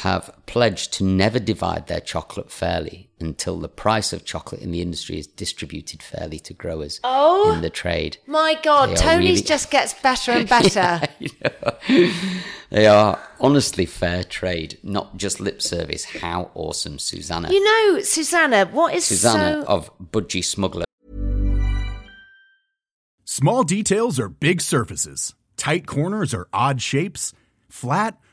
[SPEAKER 1] have pledged to never divide their chocolate fairly until the price of chocolate in the industry is distributed fairly to growers
[SPEAKER 2] Oh.
[SPEAKER 1] in the trade.
[SPEAKER 2] My God,
[SPEAKER 1] They
[SPEAKER 2] Tony's
[SPEAKER 1] really-
[SPEAKER 2] just gets better and better.
[SPEAKER 1] You know, they are honestly fair trade, not just lip service. How awesome, Susanna.
[SPEAKER 2] You know, Susanna, what is
[SPEAKER 1] Susanna
[SPEAKER 2] so
[SPEAKER 1] of Budgie Smuggler.
[SPEAKER 5] Small details are big surfaces. Tight corners are odd shapes. Flat,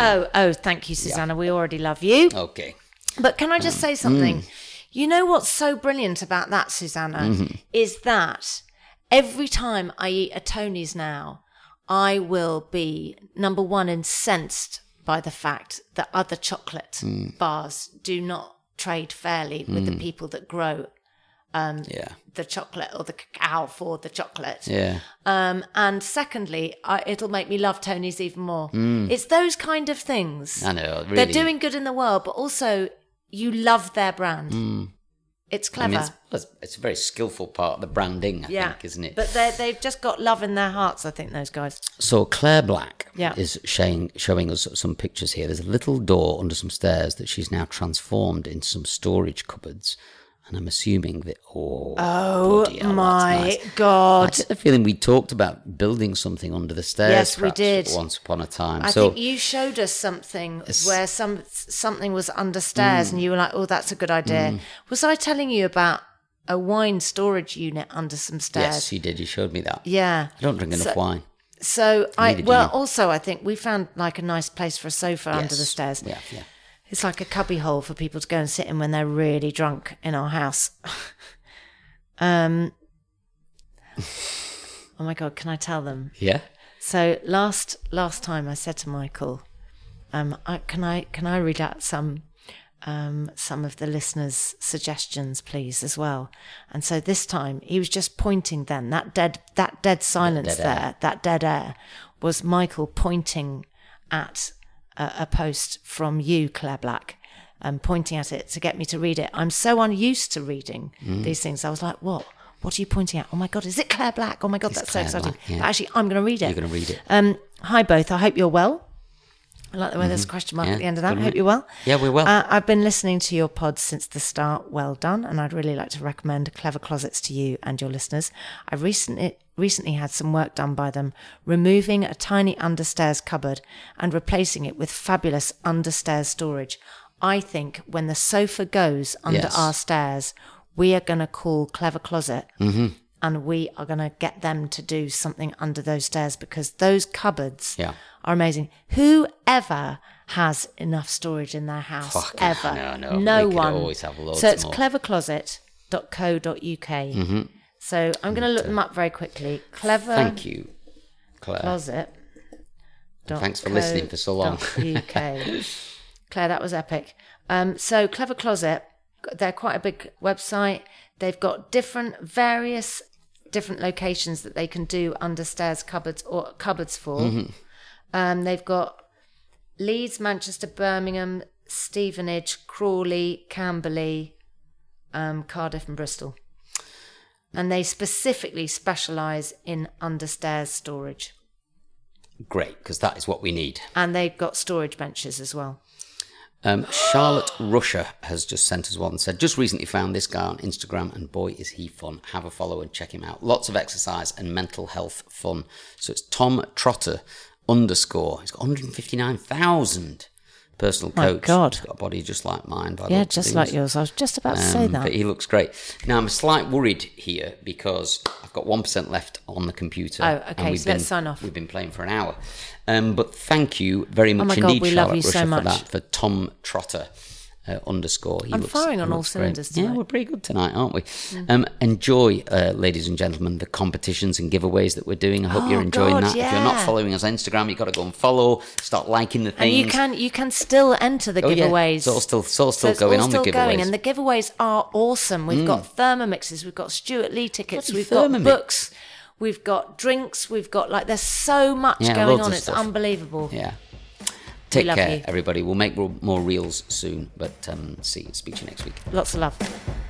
[SPEAKER 2] Oh, oh, thank you, Susanna. We already love you.
[SPEAKER 1] Okay.
[SPEAKER 2] But can I just
[SPEAKER 1] Mm.
[SPEAKER 2] say something? You know what's so brilliant about that, Susanna,
[SPEAKER 1] Mm-hmm.
[SPEAKER 2] is that every time I eat a Tony's now, I will be number one incensed by the fact that other chocolate
[SPEAKER 1] Mm.
[SPEAKER 2] bars do not trade fairly with the people that grow
[SPEAKER 1] Yeah.
[SPEAKER 2] the chocolate or the cacao for the chocolate.
[SPEAKER 1] Yeah.
[SPEAKER 2] Um, and secondly, I, it'll make me love Tony's even more. It's those kind of things.
[SPEAKER 1] Mm. I know. Really.
[SPEAKER 2] They're doing good in the world, but also you love their brand. It's
[SPEAKER 1] Mm. I
[SPEAKER 2] clever.
[SPEAKER 1] mean, it's, it's, it's a very skillful part of the branding, I
[SPEAKER 2] yeah,
[SPEAKER 1] think, isn't it?
[SPEAKER 2] But they they've just got love in their hearts. I think those guys.
[SPEAKER 1] So Claire Black
[SPEAKER 2] Yeah.
[SPEAKER 1] is showing showing us some pictures here. There's a little door under some stairs that she's now transformed into some storage cupboards, and I'm assuming that oh,
[SPEAKER 2] Oh
[SPEAKER 1] bloody hell, that's
[SPEAKER 2] my
[SPEAKER 1] nice. I
[SPEAKER 2] god!
[SPEAKER 1] get the feeling we talked about building something under the stairs.
[SPEAKER 2] Yes, we did.
[SPEAKER 1] once upon a time.
[SPEAKER 2] I
[SPEAKER 1] so
[SPEAKER 2] think you showed us something where some something was under stairs,
[SPEAKER 1] Mm.
[SPEAKER 2] and you were like, "Oh, that's a good idea." Was I telling you about a wine storage unit under some stairs?
[SPEAKER 1] yes, you did. You showed me that.
[SPEAKER 2] Yeah.
[SPEAKER 1] I don't drink enough
[SPEAKER 2] So-
[SPEAKER 1] wine.
[SPEAKER 2] So I
[SPEAKER 1] Neither
[SPEAKER 2] well also I think we found like a nice place for a sofa under the stairs.
[SPEAKER 1] Yeah, yeah.
[SPEAKER 2] It's like a cubby hole for people to go and sit in when they're really drunk in our house. um Oh my god, can I tell them?
[SPEAKER 1] Yeah.
[SPEAKER 2] So last last time I said to Michael, um, I, can I can I read out some um, some of the listeners' suggestions, please, as well? And so this time he was just pointing. Then that dead that dead silence
[SPEAKER 1] dead air.
[SPEAKER 2] there, that dead air, was Michael pointing at a, a post from you, Claire Black. And pointing at it to get me to read it. I'm so unused to reading
[SPEAKER 1] Mm.
[SPEAKER 2] these things. I was like, "What? What are you pointing at? Oh my god, is it Claire Black? Oh my god,
[SPEAKER 1] It's
[SPEAKER 2] that's
[SPEAKER 1] Claire
[SPEAKER 2] so exciting!"
[SPEAKER 1] Black, yeah.
[SPEAKER 2] But actually, I'm going to read it.
[SPEAKER 1] You're gonna read it.
[SPEAKER 2] Um, hi both. I hope you're well. I like the way there's a question mark
[SPEAKER 1] Mm-hmm. Yeah,
[SPEAKER 2] at the end of that. I hope you're well.
[SPEAKER 1] Yeah, we're well.
[SPEAKER 2] Uh, I've been listening to your pod since the start. Well done, and I'd really like to recommend Clever Closets to you and your listeners. I recently recently had some work done by them, removing a tiny understairs cupboard and replacing it with fabulous understairs storage. I think when the sofa goes under
[SPEAKER 1] Yes.
[SPEAKER 2] our stairs, we are going to call Clever Closet
[SPEAKER 1] Mm-hmm.
[SPEAKER 2] And we are going to get them to do something under those stairs because those cupboards
[SPEAKER 1] Yeah.
[SPEAKER 2] are amazing. Whoever has enough storage in their house
[SPEAKER 1] Fuck,
[SPEAKER 2] ever?
[SPEAKER 1] no, no, could
[SPEAKER 2] one.
[SPEAKER 1] always have loads
[SPEAKER 2] so it's
[SPEAKER 1] more.
[SPEAKER 2] clevercloset.co.uk. So I'm going to look them up very quickly. Clever
[SPEAKER 1] Mm-hmm. Thank you, Claire.
[SPEAKER 2] closet.
[SPEAKER 1] Thanks for listening for so long.
[SPEAKER 2] UK. Claire, that was epic. Um, so Clever Closet, they're quite a big website. They've got different, various different locations that they can do under stairs cupboards or cupboards for.
[SPEAKER 1] Mm-hmm.
[SPEAKER 2] Um, they've got Leeds, Manchester, Birmingham, Stevenage, Crawley, Camberley, um, Cardiff, and Bristol. And they specifically specialise in understairs storage.
[SPEAKER 1] Great, because that is what we need.
[SPEAKER 2] And they've got storage benches as well.
[SPEAKER 1] Um, Charlotte Russia has just sent us one and said, just recently found this guy on Instagram and boy is he fun. Have a follow and check him out. Lots of exercise and mental health fun. So it's Tom Trotter underscore. He's got 159,000 personal coach.
[SPEAKER 2] God.
[SPEAKER 1] He's got a body just like mine.
[SPEAKER 2] Yeah, just like yours. I was just about to say
[SPEAKER 1] Um,
[SPEAKER 2] that.
[SPEAKER 1] But he looks great. Now I'm a slight worried here because I've got one percent left on the computer.
[SPEAKER 2] Oh,
[SPEAKER 1] and
[SPEAKER 2] okay,
[SPEAKER 1] we've
[SPEAKER 2] so let's
[SPEAKER 1] been-
[SPEAKER 2] sign off.
[SPEAKER 1] We've been playing for an hour. Um, but thank you very much
[SPEAKER 2] Oh my God,
[SPEAKER 1] indeed,
[SPEAKER 2] we love
[SPEAKER 1] Charlotte
[SPEAKER 2] you so much.
[SPEAKER 1] for that. For Tom Trotter. Uh, underscore. He
[SPEAKER 2] I'm
[SPEAKER 1] looks,
[SPEAKER 2] firing on all
[SPEAKER 1] looks great.
[SPEAKER 2] cylinders
[SPEAKER 1] Yeah, we're pretty good tonight, aren't we? Um, enjoy, uh, ladies and gentlemen, the competitions and giveaways that we're doing. I hope
[SPEAKER 2] Oh,
[SPEAKER 1] you're enjoying
[SPEAKER 2] God,
[SPEAKER 1] that. If you're not following us on Instagram, you've got to go and follow. Start liking the things.
[SPEAKER 2] and you can you can still enter the
[SPEAKER 1] Oh, yeah.
[SPEAKER 2] giveaways.
[SPEAKER 1] It's all still, it's all
[SPEAKER 2] So
[SPEAKER 1] still
[SPEAKER 2] it's
[SPEAKER 1] going
[SPEAKER 2] all
[SPEAKER 1] on the giveaways.
[SPEAKER 2] going, and the giveaways are awesome. We've got thermomixes, we've got Stewart Lee tickets,
[SPEAKER 1] Bloody
[SPEAKER 2] we've got
[SPEAKER 1] Thermomix.
[SPEAKER 2] books, we've got drinks, we've got like there's so much
[SPEAKER 1] Yeah,
[SPEAKER 2] going on. It's
[SPEAKER 1] stuff.
[SPEAKER 2] unbelievable.
[SPEAKER 1] Yeah. Take care,
[SPEAKER 2] you.
[SPEAKER 1] everybody. We'll make more reels soon, but um, see, speak to you next week.
[SPEAKER 2] Lots of love.